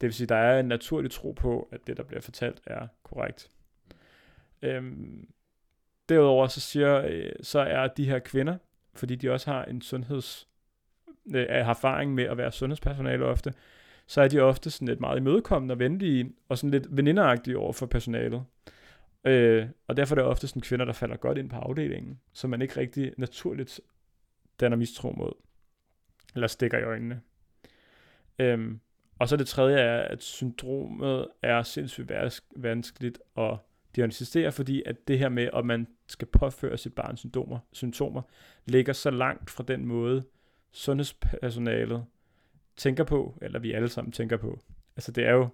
det vil sige, der er en naturlig tro på, at det, der bliver fortalt, er korrekt. Øhm, derudover så siger, øh, så er de her kvinder, fordi de også har en sundheds, øh, har erfaring med at være sundhedspersonale ofte, så er de ofte sådan lidt meget imødekommende og venlige, og sådan lidt veninderagtige over for personalet. Øh, og derfor er det ofte sådan kvinder, der falder godt ind på afdelingen, som man ikke rigtig naturligt danner mistro mod, eller stikker i øjnene. Øhm, og så det tredje er, at syndromet er sindssygt vanskeligt at diagnostisere, fordi at det her med, at man skal påføre sit barns symptomer, symptomer ligger så langt fra den måde, sundhedspersonalet tænker på, eller vi alle sammen tænker på. Altså det er jo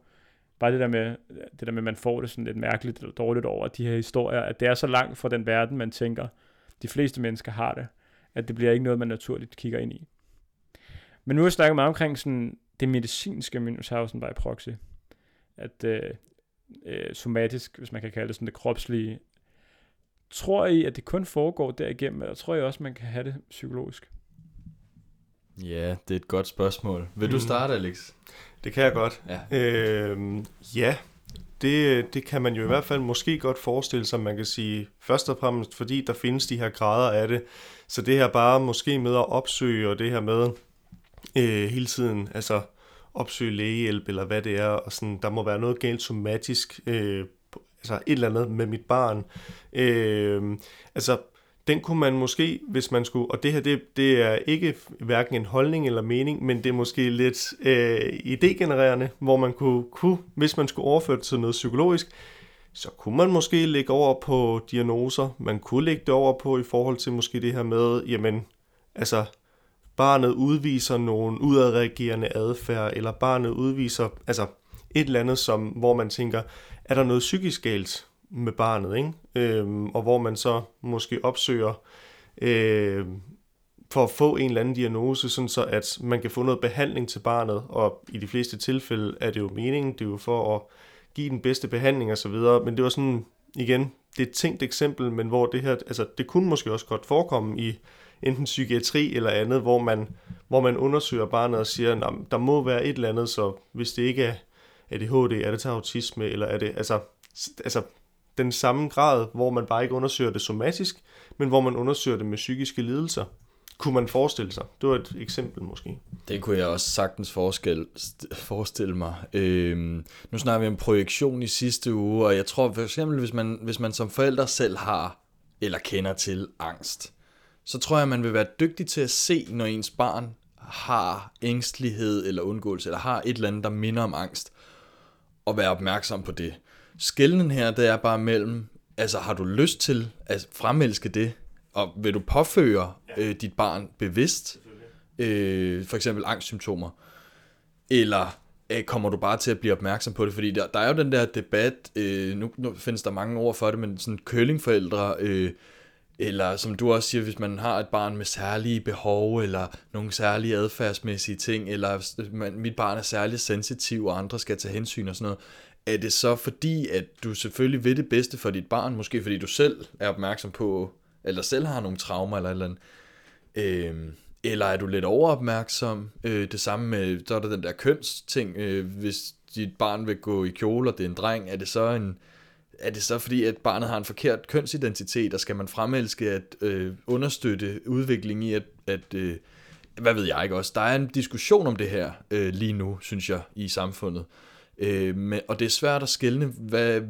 bare det der med, det der med, at man får det sådan lidt mærkeligt eller dårligt over de her historier, at det er så langt fra den verden, man tænker, de fleste mennesker har det, at det bliver ikke noget, man naturligt kigger ind i. Men nu har jeg snakket meget omkring sådan det medicinske Münchhausen by proxy. At øh, øh, somatisk, hvis man kan kalde det sådan det kropslige. Tror I, at det kun foregår derigennem, eller tror I også, man kan have det psykologisk? Ja, det er et godt spørgsmål. Vil du mm. starte, Alex? Det kan jeg godt. Ja, øh, ja det, det kan man jo i hvert fald måske godt forestille sig, man kan sige, først og fremmest fordi der findes de her grader af det. Så det her bare måske med at opsøge, og det her med øh, hele tiden, altså opsøge lægehjælp, eller hvad det er, og sådan, der må være noget galt somatisk, øh, altså et eller andet med mit barn. Øh, altså, den kunne man måske, hvis man skulle, og det her, det, det er ikke hverken en holdning eller mening, men det er måske lidt øh, idégenererende, hvor man kunne, kunne, hvis man skulle overføre det til noget psykologisk, så kunne man måske lægge over på diagnoser, man kunne lægge det over på i forhold til måske det her med, jamen, altså, barnet udviser nogle udadreagerende adfærd, eller barnet udviser altså et eller andet, som, hvor man tænker, er der noget psykisk galt med barnet, ikke? Øhm, og hvor man så måske opsøger øh, for at få en eller anden diagnose, sådan så at man kan få noget behandling til barnet, og i de fleste tilfælde er det jo meningen, det er jo for at give den bedste behandling osv., men det var sådan, igen, det er et tænkt eksempel, men hvor det her, altså det kunne måske også godt forekomme i enten psykiatri eller andet, hvor man, hvor man undersøger barnet og siger, at der må være et eller andet, så hvis det ikke er ADHD, er det til autisme, eller er det, altså, altså den samme grad, hvor man bare ikke undersøger det somatisk, men hvor man undersøger det med psykiske lidelser. Kunne man forestille sig? Det var et eksempel måske. Det kunne jeg også sagtens forestille, forestille mig. Øhm, nu snakker vi om projektion i sidste uge, og jeg tror for eksempel, hvis man, hvis man som forældre selv har eller kender til angst, så tror jeg, man vil være dygtig til at se, når ens barn har ængstelighed eller undgåelse, eller har et eller andet, der minder om angst, og være opmærksom på det. Skælden her, det er bare mellem, altså har du lyst til at fremelske det, og vil du påføre øh, dit barn bevidst, øh, for eksempel angstsymptomer, eller øh, kommer du bare til at blive opmærksom på det, fordi der, der er jo den der debat, øh, nu, nu findes der mange ord for det, men sådan køllingforældre, øh, eller som du også siger, hvis man har et barn med særlige behov, eller nogle særlige adfærdsmæssige ting, eller man, mit barn er særligt sensitiv, og andre skal tage hensyn og sådan noget, er det så fordi, at du selvfølgelig vil det bedste for dit barn, måske fordi du selv er opmærksom på, eller selv har nogle traumer eller eller andet, øh, eller er du lidt overopmærksom? Øh, det samme med, så er der den der kønsting, øh, hvis dit barn vil gå i kjole, og det er en dreng, er det så en, er det så fordi, at barnet har en forkert kønsidentitet, og skal man fremelske at øh, understøtte udviklingen i, at, at øh, hvad ved jeg ikke også, der er en diskussion om det her øh, lige nu, synes jeg, i samfundet. Øh, men, og det er svært at skelne, hvad,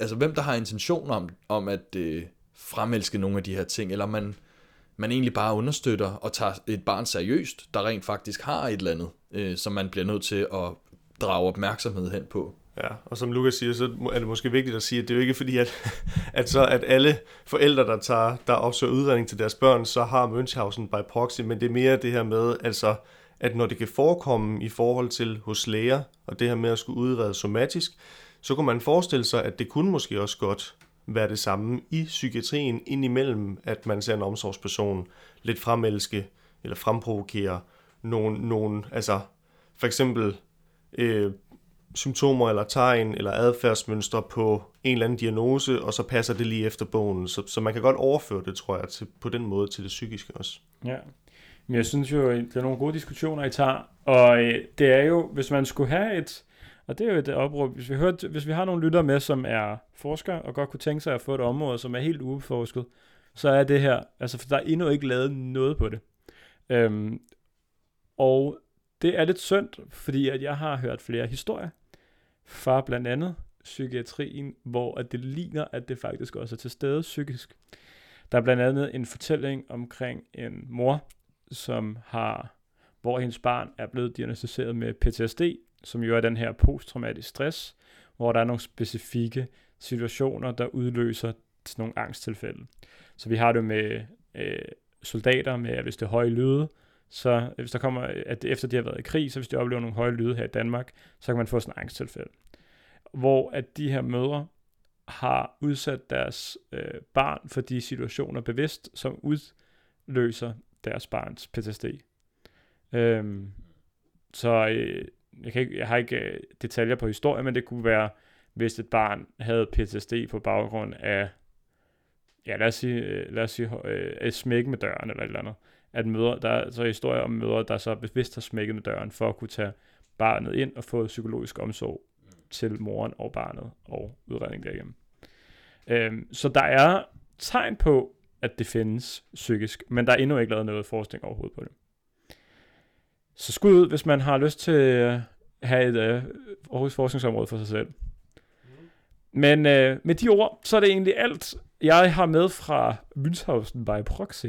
altså, hvem der har intention om, om at øh, fremelske nogle af de her ting, eller man, man egentlig bare understøtter og tager et barn seriøst, der rent faktisk har et eller andet, øh, som man bliver nødt til at drage opmærksomhed hen på. Ja, og som Lukas siger, så er det måske vigtigt at sige, at det er jo ikke fordi, at, <laughs> at, så, at alle forældre, der, tager, der opsøger udredning til deres børn, så har Münchhausen by proxy, men det er mere det her med, altså, at når det kan forekomme i forhold til hos læger, og det her med at skulle udrede somatisk, så kunne man forestille sig, at det kunne måske også godt være det samme i psykiatrien, indimellem, at man ser en omsorgsperson lidt fremelske, eller fremprovokere nogle, nogle altså for eksempel øh, symptomer eller tegn eller adfærdsmønstre på en eller anden diagnose, og så passer det lige efter bogen. Så, så man kan godt overføre det, tror jeg, til, på den måde til det psykiske også. Ja, men jeg synes jo, det er nogle gode diskussioner, I tager, og øh, det er jo, hvis man skulle have et, og det er jo et opråb, hvis vi, hørte, hvis vi har nogle lytter med, som er forskere, og godt kunne tænke sig at få et område, som er helt ubeforsket, så er det her, altså for der er endnu ikke lavet noget på det. Øhm, og det er lidt synd, fordi at jeg har hørt flere historier fra blandt andet psykiatrien, hvor at det ligner, at det faktisk også er til stede psykisk. Der er blandt andet en fortælling omkring en mor, som har, hvor hendes barn er blevet diagnosticeret med PTSD, som jo er den her posttraumatisk stress, hvor der er nogle specifikke situationer, der udløser sådan nogle angsttilfælde. Så vi har det med øh, soldater, med at hvis det er høje lyde, så øh, hvis der kommer, øh, at efter de har været i krig, så hvis de oplever nogle høje lyde her i Danmark, så kan man få sådan en angsttilfælde. Hvor at de her mødre har udsat deres øh, barn for de situationer bevidst, som udløser deres barns PTSD. Øhm, så øh, jeg, kan ikke, jeg har ikke øh, detaljer på historien, men det kunne være, hvis et barn havde PTSD på baggrund af, ja lad os sige, øh, lad os sige øh, et smæk med døren eller et eller andet. At mødre, der er så historier om mødre, der så bevidst har smækket med døren for at kunne tage barnet ind og få psykologisk omsorg til moren og barnet og udredning derigennem. Øhm, så der er tegn på, at det findes psykisk, men der er endnu ikke lavet noget forskning overhovedet på det. Så skud ud, hvis man har lyst til at have et øh, Aarhus forskningsområde for sig selv. Men øh, med de ord, så er det egentlig alt, jeg har med fra Münchhausen by proxy.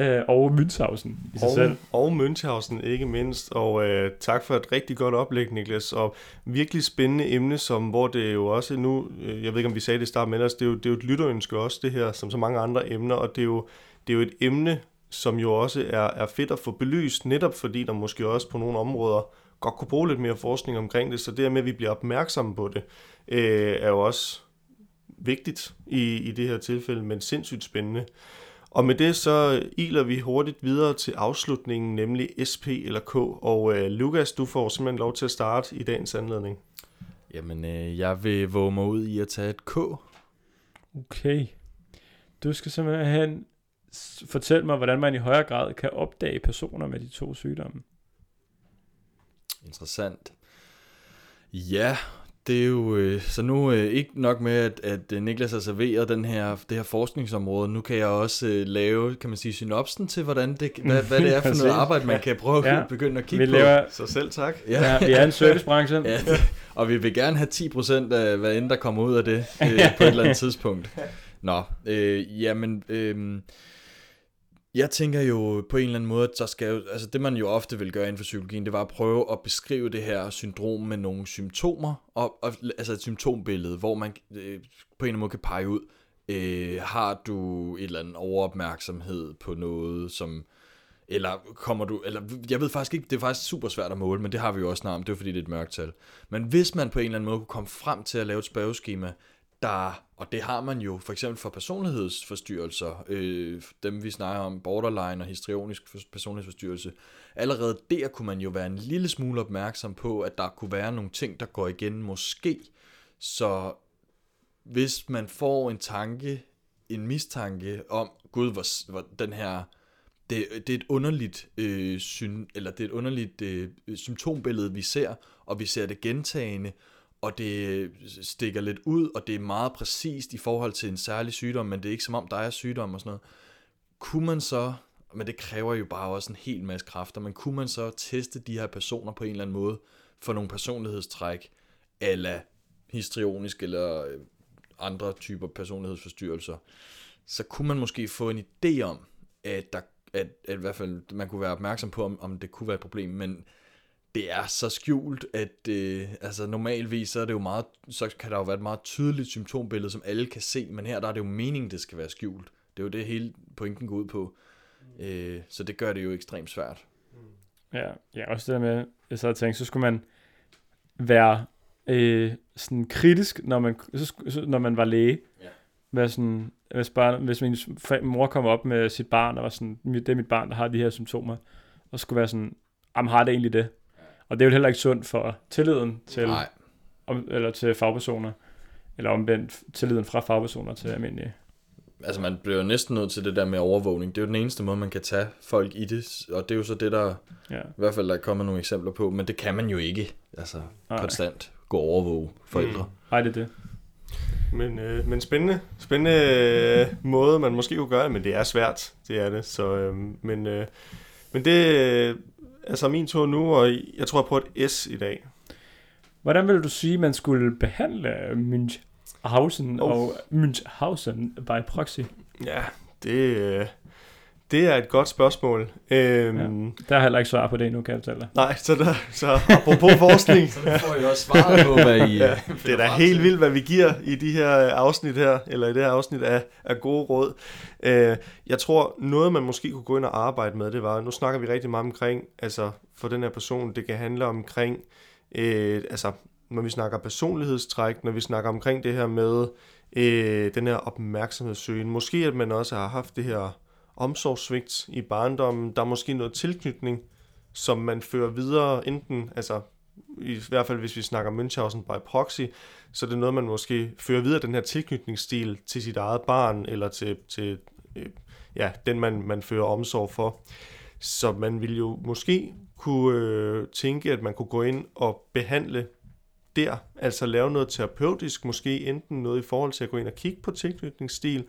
Uh, og Münchhausen i sig og, selv. Og Münchhausen ikke mindst. Og uh, tak for et rigtig godt oplæg, Niklas. Og virkelig spændende emne, som hvor det jo også nu, jeg ved ikke om vi sagde det i starten, men det er jo, det er jo et lytterønske også det her, som så mange andre emner. Og det er jo, det er jo et emne, som jo også er, er fedt at få belyst, netop fordi der måske også på nogle områder godt kunne bruge lidt mere forskning omkring det, så det med, at vi bliver opmærksomme på det, øh, er jo også vigtigt i, i det her tilfælde, men sindssygt spændende. Og med det så iler vi hurtigt videre til afslutningen, nemlig SP eller K. Og øh, Lukas, du får simpelthen lov til at starte i dagens anledning. Jamen, øh, jeg vil våge mig ud i at tage et K. Okay. Du skal simpelthen fortælle mig, hvordan man i højere grad kan opdage personer med de to sygdomme. Interessant. Ja, det er jo øh, så nu øh, ikke nok med at, at øh, Niklas har serveret den her det her forskningsområde. Nu kan jeg også øh, lave, kan man sige, synopsen til hvordan det <laughs> hvad, hvad det er for noget arbejde man kan prøve at Ja. begynde at kigge Vi på. laver, Så selv tak. ja, vi er en servicebranche. <laughs> Ja, og vi vil gerne have 10% af hvad end der kommer ud af det <laughs> øh, på et eller andet tidspunkt. Nå, øh, jamen, øh, jeg tænker jo på en eller anden måde, at der skal altså det man jo ofte vil gøre inden for psykologien, det var at prøve at beskrive det her syndrom med nogle symptomer, og, og altså et symptombillede, hvor man øh, på en eller anden måde kan pege ud, øh, har du et eller andet overopmærksomhed på noget, som eller kommer du, eller jeg ved faktisk ikke, det er faktisk super svært at måle, men det har vi jo også snart om, det er fordi det er et mørktal. Men hvis man på en eller anden måde kunne komme frem til at lave et spørgeskema, der, og det har man jo for eksempel for personlighedsforstyrrelser, øh, dem vi snakker om, borderline og histrionisk personlighedsforstyrrelse, allerede der kunne man jo være en lille smule opmærksom på, at der kunne være nogle ting, der går igen måske. Så hvis man får en tanke, en mistanke om, gud, hvor, hvor den her det, det er et underligt øh, syn, eller det er et underligt øh, symptombillede, vi ser, og vi ser det gentagende, og det stikker lidt ud, og det er meget præcist i forhold til en særlig sygdom, men det er ikke som om, der er sygdom og sådan noget. Kunne man så, men det kræver jo bare også en hel masse kræfter, men kunne man så teste de her personer på en eller anden måde for nogle personlighedstræk, eller histrionisk, eller øh, andre typer personlighedsforstyrrelser, så kunne man måske få en idé om, at der at, at i hvert fald man kunne være opmærksom på, om, om det kunne være et problem, men det er så skjult, at øh, altså normalvis så er det jo meget, så kan der jo være et meget tydeligt symptombillede, som alle kan se, men her der er det jo meningen, det skal være skjult. Det er jo det hele pointen går ud på. Øh, så det gør det jo ekstremt svært. Ja, ja, også det der med, jeg sad og tænkte, så skulle man være øh, sådan kritisk, når man, så, så, når man var læge. Ja. Være sådan, hvis, barn, hvis min mor kom op med sit barn, og var sådan, "Mit- det er mit barn, der har de her symptomer, og skulle være sådan, jamen har det egentlig det? Og det er jo heller ikke sundt for tilliden til, Nej, om, eller til fagpersoner, eller omvendt tilliden fra fagpersoner til almindelige. altså man bliver jo næsten nødt til det der med overvågning. Det er jo den eneste måde, man kan tage folk i det, og det er jo så det, der Ja. i hvert fald der er kommet nogle eksempler på, men det kan man jo ikke, altså Nej. konstant gå og overvåge forældre. Ej, det er det. Men, øh, men spændende, spændende øh, måde, man måske kunne gøre det, men det er svært, det er det. Så, øh, men, øh, men det øh, er så min tur nu, og jeg tror, prøver et S i dag. Hvordan vil du sige, man skulle behandle Münchhausen Oh. oh. og Münchhausen by proxy? Ja, det, øh, det er et godt spørgsmål. Øhm, Der er heller ikke svar på det endnu, kan jeg fortælle dig. Nej, så, der, så apropos <laughs> forskning, Så får I også svaret på, hvad I... <laughs> Ja, øh, det er da helt vildt, hvad vi giver i de her afsnit her, eller i det her afsnit af, af gode råd. Øh, jeg tror, noget man måske kunne gå ind og arbejde med, det var, nu snakker vi rigtig meget omkring, altså for den her person, det kan handle omkring, øh, altså når vi snakker personlighedstræk, når vi snakker omkring det her med øh, den her opmærksomhedssøgen, måske at man også har haft det her omsorgssvigt i barndommen, der er måske noget tilknytning, som man fører videre, enten, altså i hvert fald hvis vi snakker Münchhausen by proxy, så det er noget, man måske fører videre den her tilknytningsstil til sit eget barn, eller til, til øh, ja, den, man, man fører omsorg for. Så man vil jo måske kunne øh, tænke, at man kunne gå ind og behandle der, altså lave noget terapeutisk, måske enten noget i forhold til at gå ind og kigge på tilknytningsstil,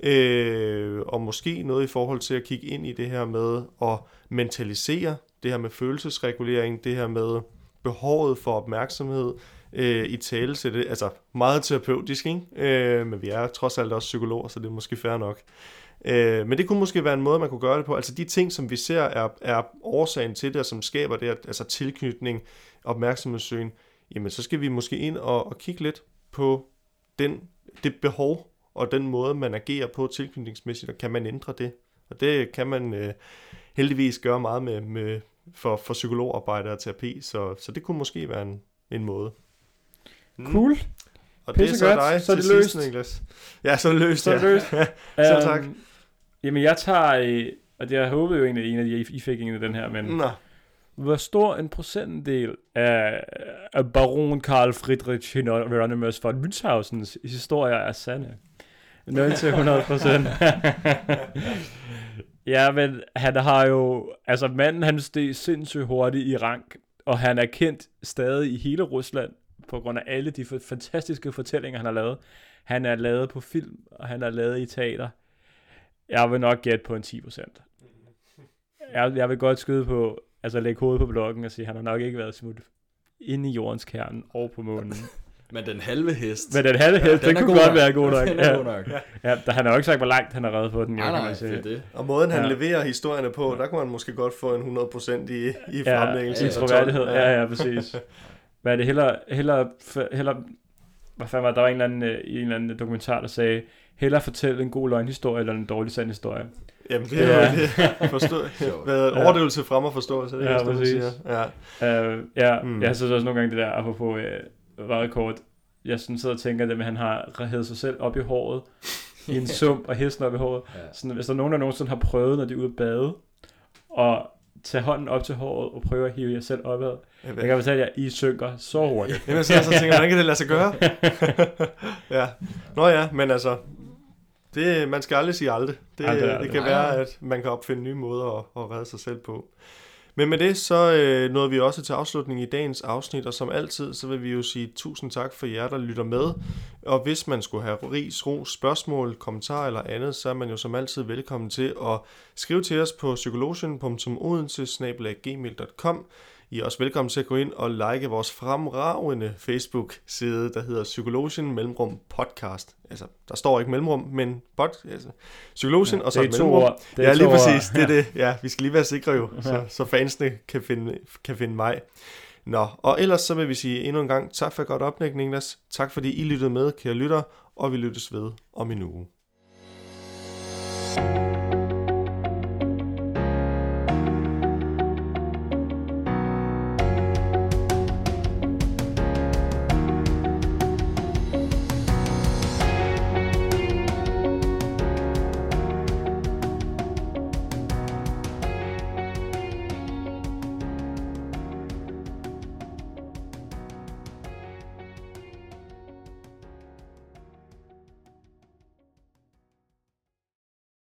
øh, og måske noget i forhold til at kigge ind i det her med at mentalisere, det her med følelsesregulering, det her med behovet for opmærksomhed øh, i tale til det, altså meget terapeutisk, ikke? Øh, men vi er trods alt også psykologer, så det er måske fair nok. Øh, men det kunne måske være en måde, man kunne gøre det på. Altså de ting, som vi ser er, er årsagen til det, og som skaber det, altså tilknytning, opmærksomhedssøgen, jamen så skal vi måske ind og, og kigge lidt på den, det behov og den måde, man agerer på tilknytningsmæssigt, og kan man ændre det? Og det kan man øh, heldigvis gøre meget med, med for, for psykologarbejde og terapi, så, så det kunne måske være en, en måde. Mm. Cool. Og det er så dig Så er til det sidst, løst. Niklas. Ja, så er det løst. Så er det ja. løst. <laughs> Selv tak. Øhm, Jamen, jeg tager... Øh, og det jeg håbede jo egentlig, at en af de, I fik en af den her, men... Nå, Hvor stor en procentdel af, af baron Karl Friedrich Hieronymus von Münchhausens historier er sande? 0 til 100 procent. <laughs> ja, men han har jo... Altså, manden han steg sindssygt hurtigt i rank, og han er kendt stadig i hele Rusland, på grund af alle de fa- fantastiske fortællinger, han har lavet. Han er lavet på film, og han er lavet i teater. Jeg vil nok gætte på en 10 procent. Jeg, jeg vil godt skyde på, altså lægge hovedet på blokken og sige, at han har nok ikke været smut inde i jordens kerne og på månen. <laughs> Men den halve hest. Men den halve hest, den den er kunne god godt nok. være god nok. <laughs> Den er Ja, god nok. ja, der, han har jo ikke sagt, hvor langt han har reddet på den. jo, Nej, kan nej, man sige. det er det. og måden han Ja. leverer historierne på, der kunne han måske godt få en 100% i, i Ja, fremlæggelse. Ja, troværdighed. Ja. Ja, ja, præcis. <laughs> Hvad er det? Heller, heller, heller hvad fanden var der var en eller anden, øh, i en eller anden dokumentar, der sagde, hellere fortælle en god løgnhistorie, eller en dårlig sand historie. Jamen, det er Ja. jo det. <laughs> Forstå, hvad, Ja. overdrivelse frem og forståelse, det er Ja, ja, det, præcis. siger. Ja. Uh, ja, Mm. mm. jeg synes også nogle gange det der, apropos uh, var rekord, jeg sådan sidder og tænker det med, at han har hævet sig selv op i håret, <laughs> i en sump, og hesten op i håret. Ja. Sådan, hvis der er nogen, der nogensinde har prøvet, når de er ude at bade, og tage hånden op til håret og prøve at hive jer selv opad. Jeg kan fortælle jer, I synker så hurtigt. Jamen, så, så tænker jeg, hvordan kan det lade sig gøre? <laughs> ja. Nå ja, men altså, det, man skal aldrig sige aldrig. Det, Aldrig, det, aldrig. kan Nej, være, at man kan opfinde nye måder at, at redde sig selv på. Men med det, så øh, nåede vi også til afslutning i dagens afsnit, og som altid, så vil vi jo sige tusind tak for jer, der lytter med. Og hvis man skulle have ris, ro, spørgsmål, kommentarer eller andet, så er man jo som altid velkommen til at skrive til os på psykologen.odense.gmail.com. I er også velkommen til at gå ind og like vores fremragende Facebook-side, der hedder Psykologien Mellemrum Podcast. Altså, der står ikke mellemrum, men pod, altså, Psykologien, og så det et to mellemrum. ord. Det ja, er lige to præcis. Ord. Det er det. Ja, vi skal lige være sikre jo, så, så fansene kan finde, kan finde mig. Nå, og ellers så vil vi sige endnu en gang tak for godt oplæg, Niklas. Tak fordi I lyttede med, kære lytter, og vi lyttes ved om en uge.